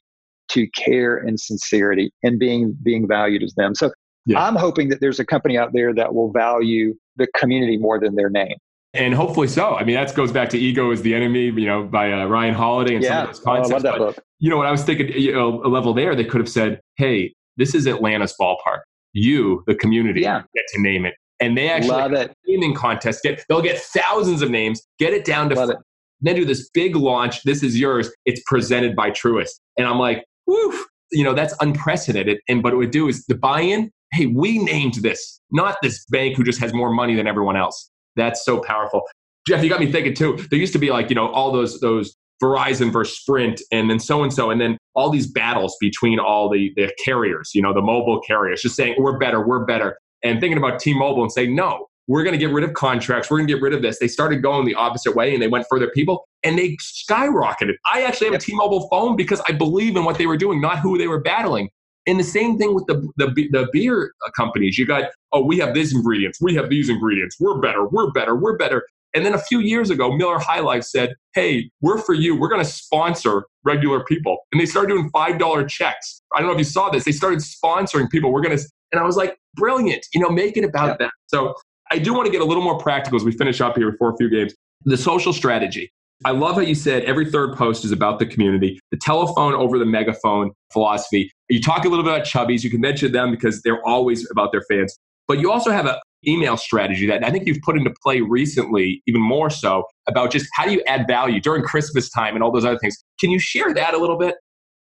to care and sincerity and being being valued as them. So yeah. I'm hoping that there's a company out there that will value the community more than their name. And hopefully so. I mean, that goes back to "Ego is the Enemy," you know, by uh, Ryan Holiday and yeah. some of those concepts. Oh, I love that but, book. You know, what I was thinking, you know, a level there, they could have said, "Hey, this is Atlanta's ballpark. You, the community, yeah. get to name it." And they actually love it. naming contest. Get they'll get thousands of names. Get it down to. It. Then do this big launch. This is yours. It's presented by Truist, and I'm like, you know, that's unprecedented. And what it would do is the buy in, hey, we named this, not this bank who just has more money than everyone else. That's so powerful. Jeff, you got me thinking too. There used to be like, you know, all those those Verizon versus Sprint and then so and so, and then all these battles between all the, the carriers, you know, the mobile carriers, just saying, we're better, we're better. And thinking about T Mobile and saying, no, we're going to get rid of contracts. We're going to get rid of this. They started going the opposite way and they went for their people and they skyrocketed. I actually have a T Mobile phone because I believe in what they were doing, not who they were battling. And the same thing with the, the, the beer uh, companies. You got, oh, we have these ingredients. We have these ingredients. We're better. We're better. We're better. And then a few years ago, Miller High Life said, hey, we're for you. We're going to sponsor regular people. And they started doing $5 checks. I don't know if you saw this. They started sponsoring people. We're going to, and I was like, brilliant. You know, make it about yeah. that. So I do want to get a little more practical as we finish up here before a few games. The social strategy. I love how you said every third post is about the community, the telephone over the megaphone philosophy. You talk a little bit about Chubbies. You can mention them because they're always about their fans. But you also have an email strategy that I think you've put into play recently, even more so, about just how do you add value during Christmas time and all those other things. Can you share that a little bit?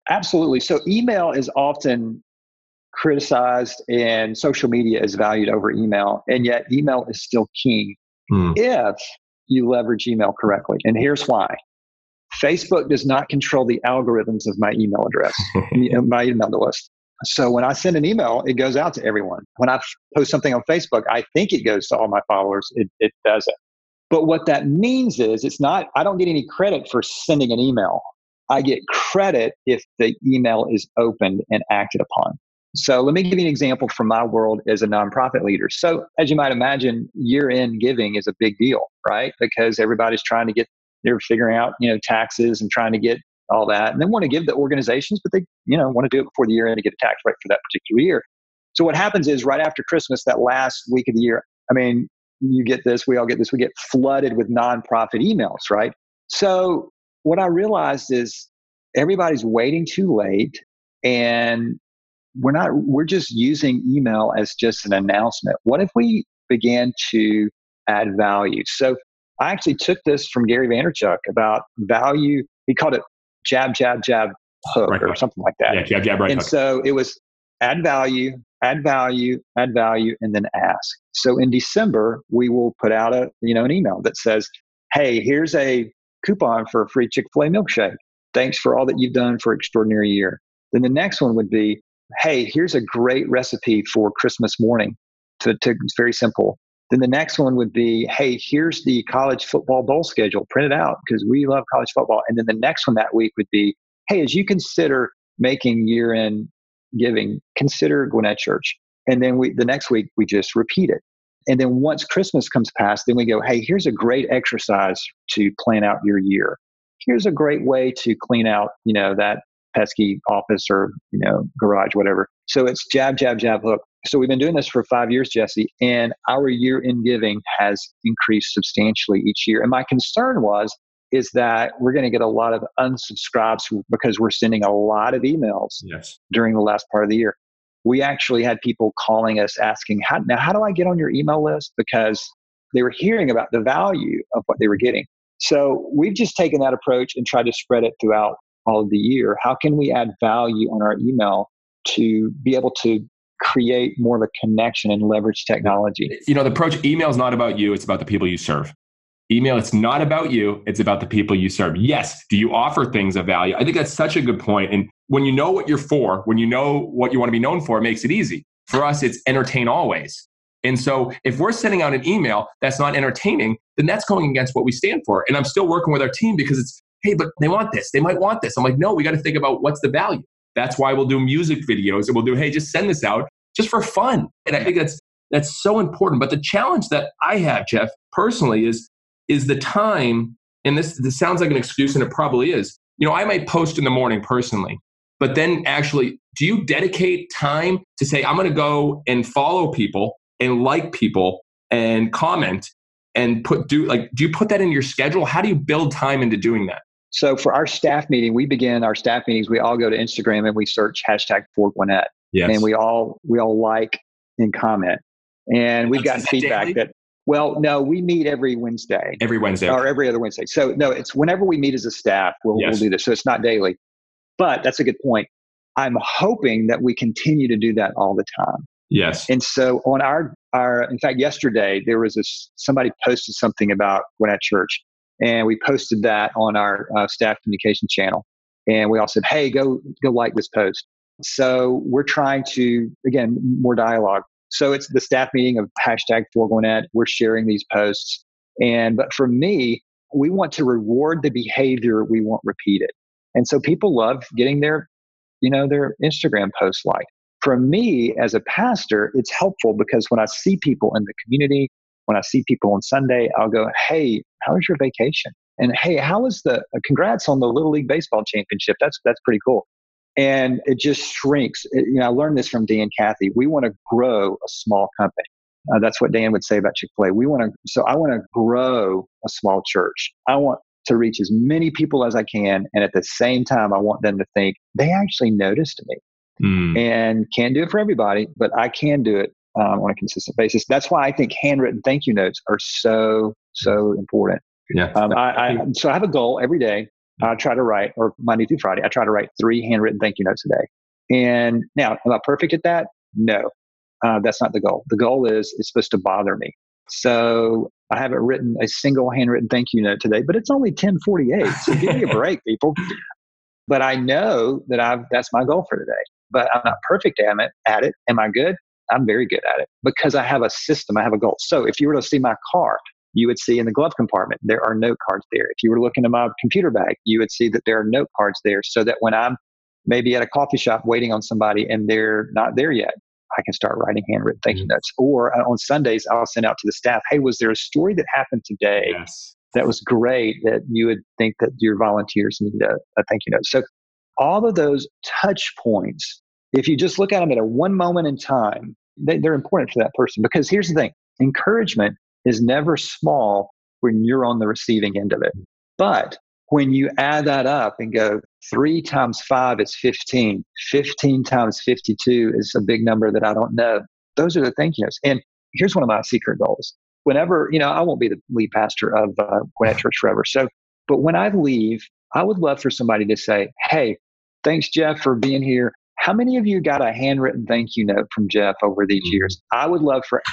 Absolutely. So, email is often criticized and social media is valued over email, and yet email is still king hmm. if you leverage email correctly. And here's why Facebook does not control the algorithms of my email address, my email list. So when I send an email, it goes out to everyone. When I post something on Facebook, I think it goes to all my followers. It, it doesn't. But what that means is it's not, I don't get any credit for sending an email. I get credit if the email is opened and acted upon. So let me give you an example from my world as a nonprofit leader. So as you might imagine, year end giving is a big deal, right? Because everybody's trying to get, they're figuring out, you know, taxes and trying to get all that. And they want to give the organizations, but they, you know, want to do it before the year end to get a tax rate for that particular year. So what happens is right after Christmas, that last week of the year, I mean, you get this, we all get this, we get flooded with nonprofit emails, right? So what I realized is everybody's waiting too late and we're not we're just using email as just an announcement. What if we began to add value? So I actually took this from Gary Vaynerchuk about value. He called it jab, jab, jab, hook right or something like that. Yeah, jab, jab, right. And hook. so it was add value, add value, add value, and then ask. So in December, we will put out a you know an email that says, "Hey, here's a coupon for a free Chick Fil A milkshake. Thanks for all that you've done for extraordinary year." Then the next one would be, "Hey, here's a great recipe for Christmas morning." To, to it's very simple. Then the next one would be, hey, here's the college football bowl schedule. Print it out because we love college football. And then the next one that week would be, hey, as you consider making year end giving, consider Gwinnett Church. And then we the next week we just repeat it. And then once Christmas comes past, then we go, hey, here's a great exercise to plan out your year. Here's a great way to clean out, you know, that pesky office or, you know, garage, whatever. So it's jab, jab, jab, hook. So we've been doing this for five years, Jesse, and our year in giving has increased substantially each year. And my concern was is that we're going to get a lot of unsubscribes because we're sending a lot of emails yes. during the last part of the year. We actually had people calling us asking, how, now, how do I get on your email list? Because they were hearing about the value of what they were getting. So we've just taken that approach and tried to spread it throughout of the year. How can we add value on our email to be able to create more of a connection and leverage technology. You know, the approach email is not about you, it's about the people you serve. Email, it's not about you, it's about the people you serve. Yes, do you offer things of value? I think that's such a good point. And when you know what you're for, when you know what you want to be known for, it makes it easy. For us, it's entertain always. And so if we're sending out an email that's not entertaining, then that's going against what we stand for. And I'm still working with our team because it's, hey, but they want this. They might want this. I'm like, no, we got to think about what's the value. That's why we'll do music videos and we'll do, hey, just send this out just for fun. And I think that's that's so important. But the challenge that I have, Jeff, personally, is is the time, and this this sounds like an excuse, and it probably is. You know, I might post in the morning personally, but then actually, do you dedicate time to say, I'm gonna go and follow people and like people and comment and put do like do you put that in your schedule? How do you build time into doing that? So for our staff meeting, we begin our staff meetings. We all go to Instagram and we search hashtag for Gwinnett. Yes. And we all we all like and comment. And we've gotten feedback daily? that well, no, we meet every Wednesday. Every Wednesday. Or every other Wednesday. So no, it's whenever we meet as a staff, we'll, yes. we'll do this. So it's not daily. But that's a good point. I'm hoping that we continue to do that all the time. Yes. And so on our our, in fact, yesterday there was this, somebody posted something about Gwinnett Church and we posted that on our uh, staff communication channel. And we all said, hey, go, go like this post. So we're trying to, again, more dialogue. So it's the staff meeting of hashtag for Gwinnett. We're sharing these posts. And, but for me, we want to reward the behavior we want repeated. And so people love getting their, you know, their Instagram posts liked. For me as a pastor, it's helpful because when I see people in the community, when I see people on Sunday, I'll go, Hey, how was your vacation? And hey, how was the uh, congrats on the Little League Baseball Championship? That's that's pretty cool. And it just shrinks. It, you know, I learned this from Dan Cathy. We want to grow a small company. Uh, that's what Dan would say about Chick Fil A. We want to. So I want to grow a small church. I want to reach as many people as I can, and at the same time, I want them to think they actually noticed me. Mm. And can't do it for everybody, but I can do it um, on a consistent basis. That's why I think handwritten thank you notes are so so important. Yeah. Um, I, I, so I have a goal every day. I try to write, or Monday through Friday, I try to write three handwritten thank you notes a day. And now, am I perfect at that? No, uh, that's not the goal. The goal is it's supposed to bother me. So I haven't written a single handwritten thank you note today, but it's only 1048. So give me a break, people. But I know that I've, that's my goal for today. But I'm not perfect at it. At it. Am I good? I'm very good at it because I have a system. I have a goal. So if you were to see my car, you would see in the glove compartment, there are note cards there. If you were looking at my computer bag, you would see that there are note cards there so that when I'm maybe at a coffee shop waiting on somebody and they're not there yet, I can start writing handwritten thank you mm-hmm. notes. Or uh, on Sundays, I'll send out to the staff, hey, was there a story that happened today yes. that was great that you would think that your volunteers need a, a thank you note? So all of those touch points, if you just look at them at a one moment in time, they, they're important for that person. Because here's the thing encouragement is never small when you're on the receiving end of it. But when you add that up and go three times five is 15, 15 times 52 is a big number that I don't know. Those are the thank yous. And here's one of my secret goals. Whenever, you know, I won't be the lead pastor of uh, Gwinnett Church forever. So, but when I leave, I would love for somebody to say, Hey, thanks, Jeff, for being here. How many of you got a handwritten thank you note from Jeff over these mm-hmm. years? I would love for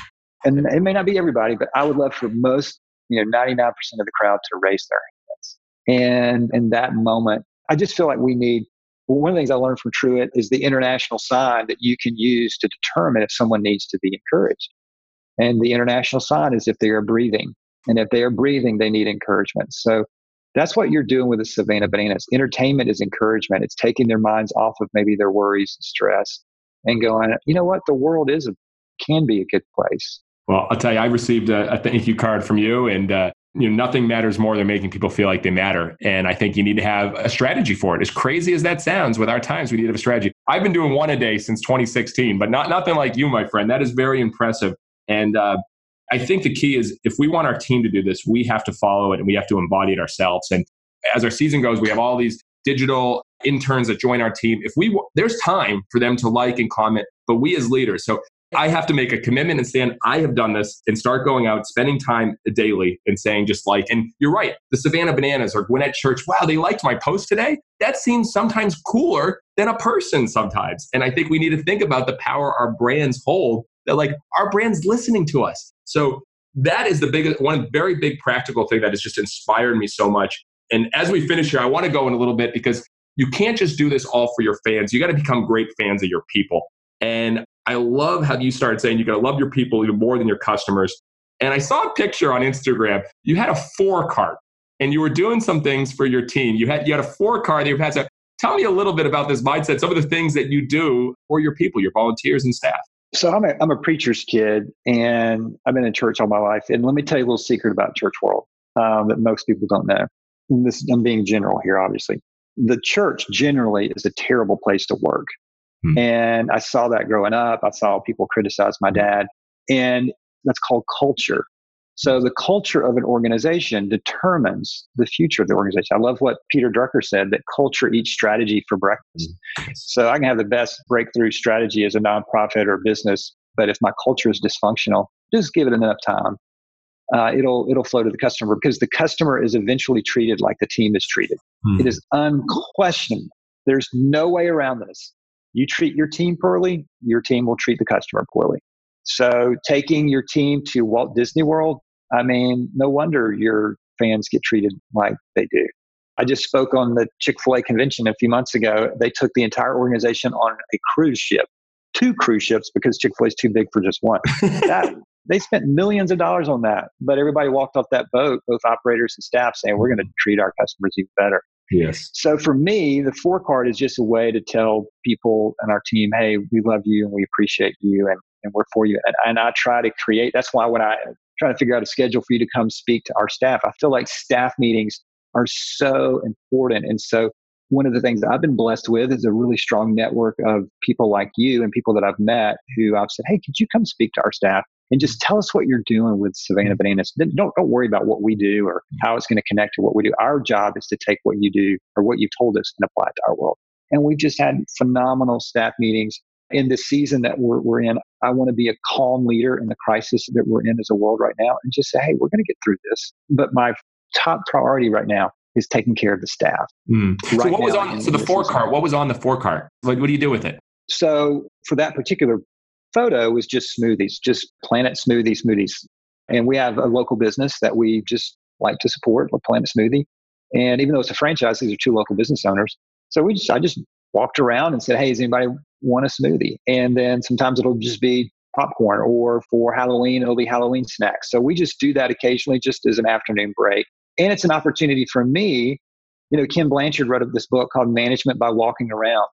and it may not be everybody, but I would love for most, you know, 99% of the crowd to raise their hands. And in that moment, I just feel like we need one of the things I learned from Truett is the international sign that you can use to determine if someone needs to be encouraged. And the international sign is if they are breathing. And if they are breathing, they need encouragement. So that's what you're doing with the Savannah Bananas. Entertainment is encouragement. It's taking their minds off of maybe their worries and stress and going, you know what, the world is a, can be a good place. Well, I'll tell you, I received a, a thank you card from you, and uh, you know nothing matters more than making people feel like they matter. And I think you need to have a strategy for it. As crazy as that sounds, with our times, we need to have a strategy. I've been doing one a day since 2016, but not nothing like you, my friend. That is very impressive. And uh, I think the key is if we want our team to do this, we have to follow it and we have to embody it ourselves. And as our season goes, we have all these digital interns that join our team. If we there's time for them to like and comment, but we as leaders. So I have to make a commitment and stand, I have done this and start going out, spending time daily and saying just like, and you're right, the Savannah Bananas or Gwinnett Church, wow, they liked my post today. That seems sometimes cooler than a person sometimes. And I think we need to think about the power our brands hold that like our brand's listening to us. So that is the biggest, one very big practical thing that has just inspired me so much. And as we finish here, I want to go in a little bit because you can't just do this all for your fans. You got to become great fans of your people. And I love how you started saying you got to love your people even more than your customers. And I saw a picture on Instagram. You had a for cart and you were doing some things for your team. You had you had a for cart that you had to tell me a little bit about this mindset, some of the things that you do for your people, your volunteers and staff. So I'm a, I'm a preacher's kid and I've been in church all my life. And let me tell you a little secret about church world um, that most people don't know. And this, I'm being general here, obviously. The church generally is a terrible place to work. Hmm. And I saw that growing up. I saw people criticize my dad. And that's called culture. So the culture of an organization determines the future of the organization. I love what Peter Drucker said that culture eats strategy for breakfast. Hmm. So I can have the best breakthrough strategy as a nonprofit or business, but if my culture is dysfunctional, just give it enough time. Uh, it'll it'll flow to the customer because the customer is eventually treated like the team is treated. Mm. It is unquestionable. There's no way around this. You treat your team poorly, your team will treat the customer poorly. So taking your team to Walt Disney World, I mean, no wonder your fans get treated like they do. I just spoke on the Chick fil A convention a few months ago. They took the entire organization on a cruise ship, two cruise ships, because Chick fil A is too big for just one. that, they spent millions of dollars on that, but everybody walked off that boat, both operators and staff, saying, We're going to treat our customers even better. Yes. So for me, the for card is just a way to tell people and our team, hey, we love you and we appreciate you and, and we're for you. And, and I try to create, that's why when I try to figure out a schedule for you to come speak to our staff, I feel like staff meetings are so important. And so one of the things that I've been blessed with is a really strong network of people like you and people that I've met who I've said, hey, could you come speak to our staff? and just tell us what you're doing with Savannah mm-hmm. Bananas. Don't don't worry about what we do or mm-hmm. how it's going to connect to what we do. Our job is to take what you do or what you've told us and apply it to our world. And we've just had phenomenal staff meetings in the season that we're, we're in. I want to be a calm leader in the crisis that we're in as a world right now and just say, hey, we're going to get through this. But my top priority right now is taking care of the staff. Mm. Right so what was on so the for cart? What was on the for cart? What, what do you do with it? So for that particular photo was just smoothies, just Planet Smoothie smoothies. And we have a local business that we just like to support, Planet Smoothie. And even though it's a franchise, these are two local business owners. So we just, I just walked around and said, Hey, does anybody want a smoothie? And then sometimes it'll just be popcorn or for Halloween, it'll be Halloween snacks. So we just do that occasionally just as an afternoon break. And it's an opportunity for me. You know, Ken Blanchard wrote this book called Management by Walking Around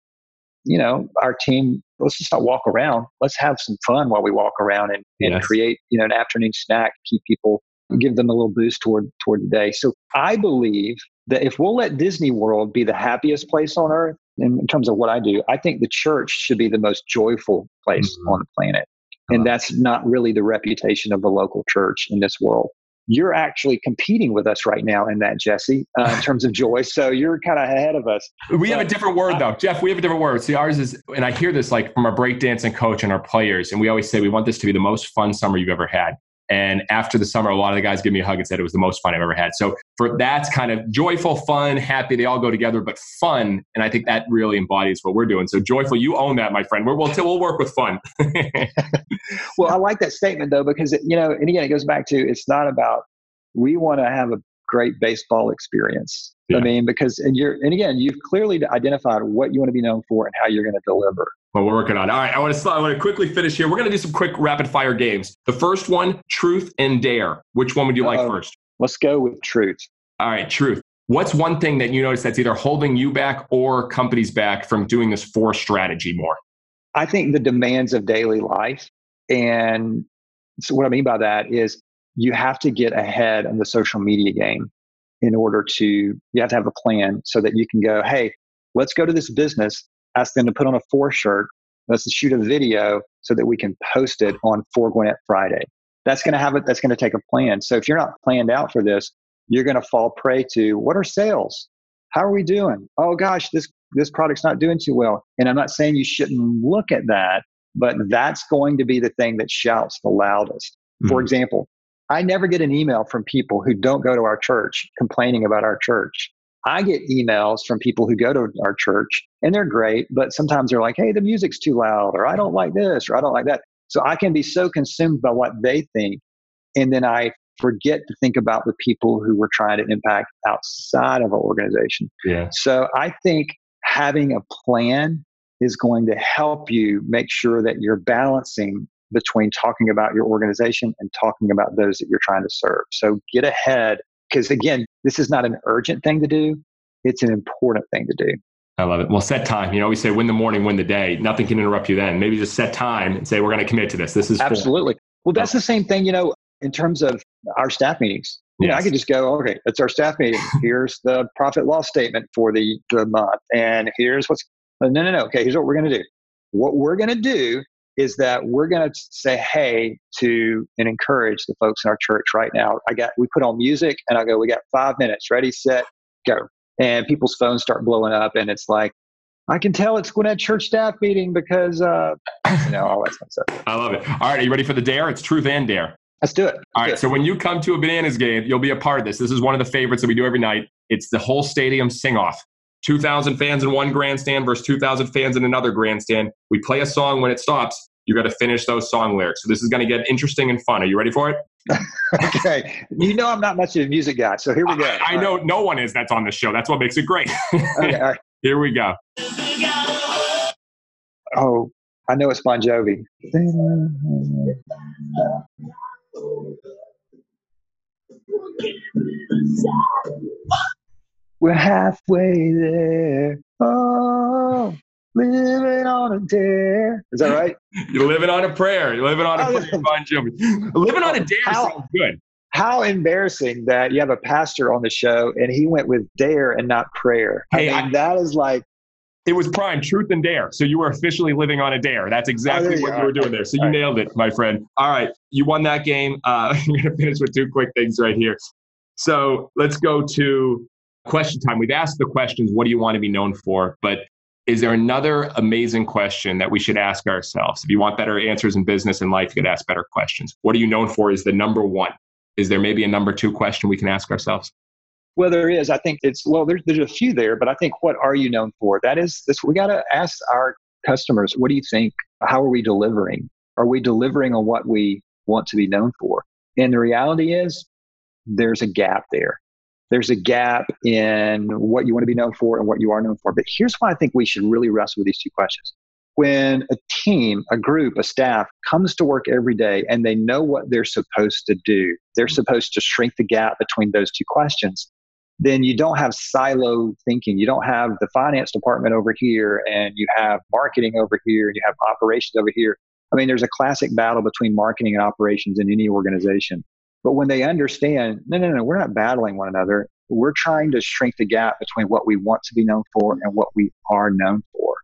you know, our team, let's just not walk around. Let's have some fun while we walk around and, and yes. create, you know, an afternoon snack, keep people, give them a little boost toward toward the day. So I believe that if we'll let Disney World be the happiest place on earth, in, terms of what I do, I think the church should be the most joyful place mm-hmm. on the planet. And that's not really the reputation of the local church in this world you're actually competing with us right now in that, Jesse, uh, in terms of joy. So you're kind of ahead of us. We have a different word though, Jeff. We have a different word. See, ours is, and I hear this like from our breakdancing coach and our players, and we always say we want this to be the most fun summer you've ever had. And after the summer, a lot of the guys give me a hug and said it was the most fun I've ever had. So for that's kind of joyful, fun, happy. They all go together, but fun. And I think that really embodies what we're doing. So joyful, you own that, my friend. We're, we'll we'll work with fun. well, I like that statement though because it, you know, and again, it goes back to it's not about we want to have a great baseball experience. Yeah. I mean, because and you're and again, you've clearly identified what you want to be known for and how you're going to deliver. Well, we're working on. All right, I want to I want to quickly finish here. We're going to do some quick rapid fire games. The first one, truth and dare. Which one would you Uh-oh. like first? Let's go with truth. All right, truth. What's one thing that you notice that's either holding you back or companies back from doing this for strategy more? I think the demands of daily life. And so what I mean by that is you have to get ahead of the social media game in order to you have to have a plan so that you can go hey let's go to this business ask them to put on a for shirt let's shoot a video so that we can post it on for gwinnett friday. That's going to have it that's going to take a plan. So if you're not planned out for this you're going to fall prey to what are sales? How are we doing? Oh gosh this this product's not doing too well. And i'm not saying you shouldn't look at that but that's going to be the thing that shouts the loudest. Mm-hmm. for example I never get an email from people who don't go to our church complaining about our church. I get emails from people who go to our church and they're great, but sometimes they're like, hey, the music's too loud, or I don't like this, or I don't like that. So I can be so consumed by what they think. And then I forget to think about the people who we're trying to impact outside of our organization. Yeah. So I think having a plan is going to help you make sure that you're balancing between talking about your organization and talking about those that you're trying to serve. So get ahead because again, this is not an urgent thing to do. It's an important thing to do. I love it. Well, set time. You know, we say win the morning, win the day. Nothing can interrupt you then. Maybe just set time and say, we're going to commit to this. This is absolutely. Well, that's the oh. same thing, you know, in terms of our staff meetings. You yes. know, I could just go, okay, it's our staff meeting. Here's the profit loss statement for the, the month. And here's what's, no, no, no. Okay, here's what we're going to do. What we're going to do is that we're going to say hey to and encourage the folks in our church right now. I got we put on music and I go, we got five minutes, ready, set, go. And people's phones start blowing up, and it's like, I can tell it's Gwinnett Church staff meeting because uh, you know all that stuff. I love it. All right, are you ready for the dare? It's truth and dare. Let's do it. Let's all right. It. So when you come to a bananas game, you'll be a part of this. This is one of the favorites that we do every night. It's the whole stadium sing off. 2,000 fans in one grandstand versus 2,000 fans in another grandstand. We play a song when it stops You got to finish those song lyrics. So this is going to get interesting and fun. Are you ready for it? okay. You know I'm not much of a music guy, so here we go. I, I know right. no one is that's on the show. That's what makes it great. okay, Here we go. Oh, I know it's Bon Jovi. We're halfway there. Oh, living on a dare. Is that right? You're living on a prayer. You're living on a oh, prayer, Bon Jovi. Living on a dare how, sounds good. How embarrassing that you have a pastor on the show and he went with dare and not prayer. Hey, I mean, I, that is like it was prime truth and dare. So you were officially living on a dare. That's exactly oh, what you, were doing there. So you nailed it, my friend. All right, you won that game. Uh, you're gonna finish with two quick things right here. So let's go to question time. We've asked the questions, what do you want to be known for? But is there another amazing question that we should ask ourselves? If you want better answers in business and life, you could ask better questions. What are you known for is the number one. Is there maybe a number two question we can ask ourselves? Well, there is. I think it's, well, there's, there's a few there, but I think what are you known for? That is this, we got to ask our customers, what do you think? How are we delivering? Are we delivering on what we want to be known for? And the reality is, there's a gap there. There's a gap in what you want to be known for and what you are known for. But here's why I think we should really wrestle with these two questions. When a team, a group, a staff comes to work every day and they know what they're supposed to do, they're supposed to shrink the gap between those two questions, then you don't have silo thinking. You don't have the finance department over here and you have marketing over here and you have operations over here. I mean, there's a classic battle between marketing and operations in any organization. But when they understand, no, no, no, we're not battling one another. We're trying to shrink the gap between what we want to be known for and what we are known for.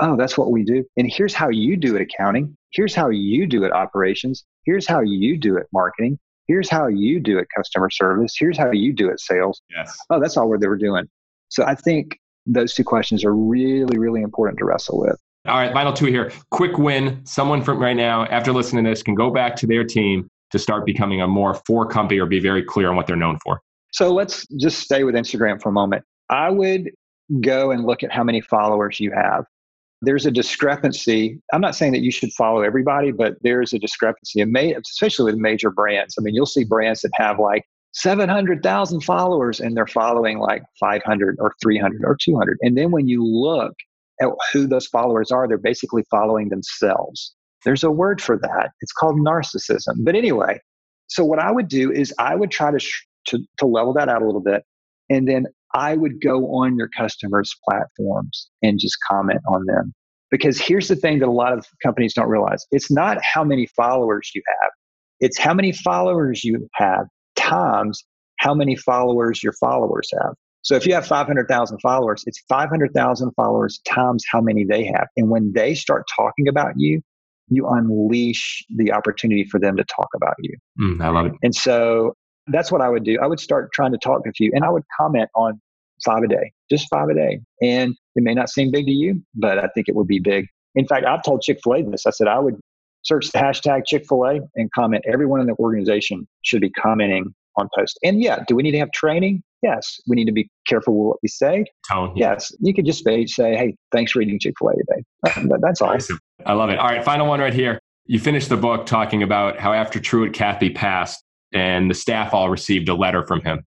Oh, that's what we do. And here's how you do it accounting. Here's how you do it operations. Here's how you do it marketing. Here's how you do it customer service. Here's how you do it sales. Yes. Oh, that's all they were doing. So I think those two questions are really, really important to wrestle with. All right, final two here. Quick win. Someone from right now, after listening to this, can go back to their team to start becoming a more for company or be very clear on what they're known for? So let's just stay with Instagram for a moment. I would go and look at how many followers you have. There's a discrepancy. I'm not saying that you should follow everybody, but there's a discrepancy, especially with major brands. I mean, you'll see brands that have like 700,000 followers and they're following like 500 or 300 or 200. And then when you look at who those followers are, they're basically following themselves. There's a word for that. It's called narcissism. But anyway, so what I would do is I would try to, sh- to, to level that out a little bit. And then I would go on your customers' platforms and just comment on them. Because here's the thing that a lot of companies don't realize it's not how many followers you have, it's how many followers you have times how many followers your followers have. So if you have 500,000 followers, it's 500,000 followers times how many they have. And when they start talking about you, you unleash the opportunity for them to talk about you. Mm, I love it. And so that's what I would do. I would start trying to talk to you and I would comment on five a day, just five a day. And it may not seem big to you, but I think it would be big. In fact, I've told Chick fil A this. I said I would search the hashtag Chick fil A and comment. Everyone in the organization should be commenting on posts. And yeah, do we need to have training? Yes. We need to be careful with what we say. Tone. Yes. You could just say, hey, thanks for eating Chick fil A today. Um, that's all. Awesome. I love it. All right, final one right here. You finished the book talking about how after Truett Cathy passed and the staff all received a letter from him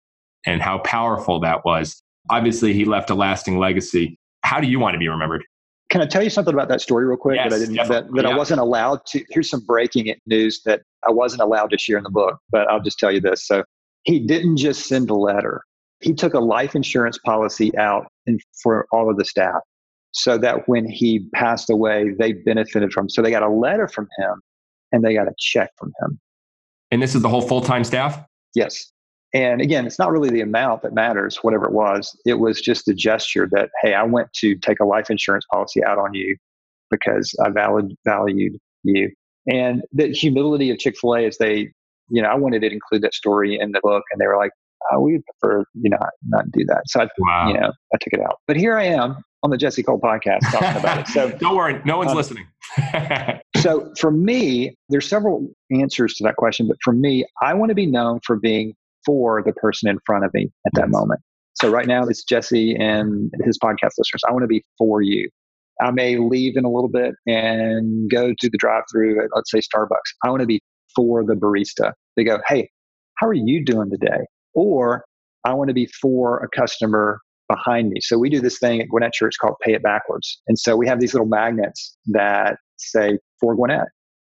and how powerful that was. Obviously, he left a lasting legacy. How do you want to be remembered? Can I tell you something about that story real quick yes, that I didn't that, that yeah. I wasn't allowed to? Here's some breaking news that I wasn't allowed to share in the book, but I'll just tell you this. So he didn't just send a letter. He took a life insurance policy out and for all of the staff so that when he passed away, they benefited from. So they got a letter from him and they got a check from him. And this is the whole full time staff? Yes. And again, it's not really the amount that matters, whatever it was. It was just the gesture that, hey, I went to take a life insurance policy out on you because I valued, valued you. And the humility of Chick fil A is they, you know, I wanted to include that story in the book, and they were like, oh, we prefer you know not do that. So I, wow. you know, I took it out. But here I am on the Jesse Cole podcast talking about it. So don't worry, no one's um, listening. so for me, there's several answers to that question, but for me, I want to be known for being for the person in front of me at that moment. So right now it's Jesse and his podcast listeners. I want to be for you. I may leave in a little bit and go to the drive through at, let's say, Starbucks. I want to be for the barista. They go, hey, how are you doing today? Or I want to be for a customer behind me. So we do this thing at Gwinnett Church called Pay It Backwards. And so we have these little magnets that say for Gwinnett.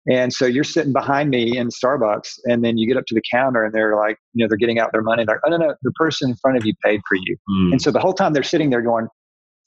And so you're sitting behind me in Starbucks, and then you get up to the counter, and they're like, you know, they're getting out their money. They're, oh no, no, the person in front of you paid for you. Mm. And so the whole time they're sitting there going,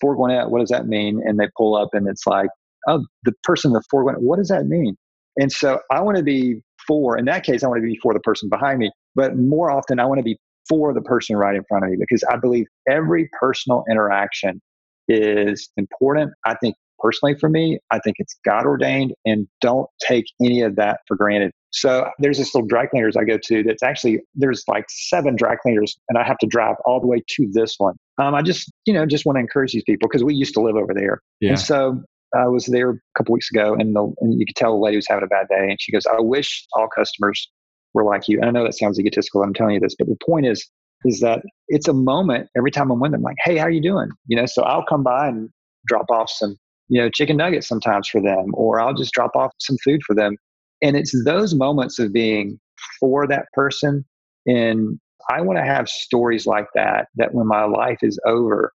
for Gwinnett, what does that mean? And they pull up, and it's like, oh, the person in the for Gwinnett, what does that mean? And so I want to be for. In that case, I want to be for the person behind me. But more often, I want to be for the person right in front of me because I believe every personal interaction is important. I think personally for me, I think it's God ordained and don't take any of that for granted. So there's this little dry cleaners I go to that's actually, there's like seven dry cleaners and I have to drive all the way to this one. Um, I just, you know, just want to encourage these people because we used to live over there. Yeah. And so I was there a couple weeks ago and, the, and you could tell the lady was having a bad day. And she goes, I wish all customers were like you. And I know that sounds egotistical. I'm telling you this, but the point is, is that it's a moment every time I'm with them, like, hey, how are you doing? You know, so I'll come by and drop off some, you know, chicken nuggets sometimes for them, or I'll just drop off some food for them. And it's those moments of being for that person. And I want to have stories like that, that when my life is over,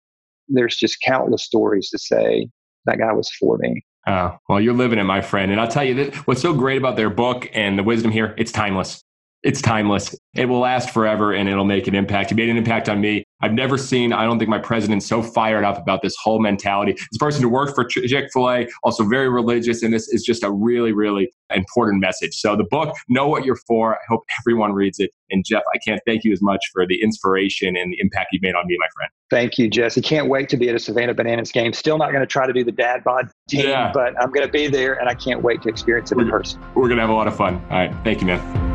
there's just countless stories to say that guy was for me. Oh, well, you're living it, my friend. And I'll tell you that what's so great about their book and the wisdom here, it's timeless. It's timeless. It will last forever and it'll make an impact. It made an impact on me. I've never seen, I don't think my president so fired up about this whole mentality. This person who worked for Chick fil A, also very religious, and this is just a really, really important message. So the book, Know What You're For, I hope everyone reads it. And Jeff, I can't thank you as much for the inspiration and the impact you've made on me, my friend. Thank you, Jesse. Can't wait to be at a Savannah Bananas game. Still not going to try to do the dad bod team, yeah. but I'm going to be there and I can't wait to experience it we're, in person. We're going to have a lot of fun. All right. Thank you, man.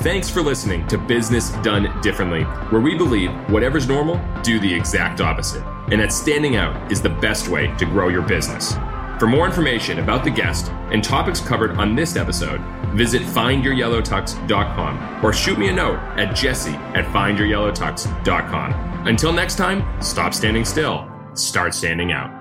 Thanks for listening to Business Done Differently, where we believe whatever's normal, do the exact opposite. And that standing out is the best way to grow your business. For more information about the guest and topics covered on this episode, visit findyouryellowtux.com or shoot me a note at jesse at findyouryellowtux.com. Until next time, stop standing still, start standing out.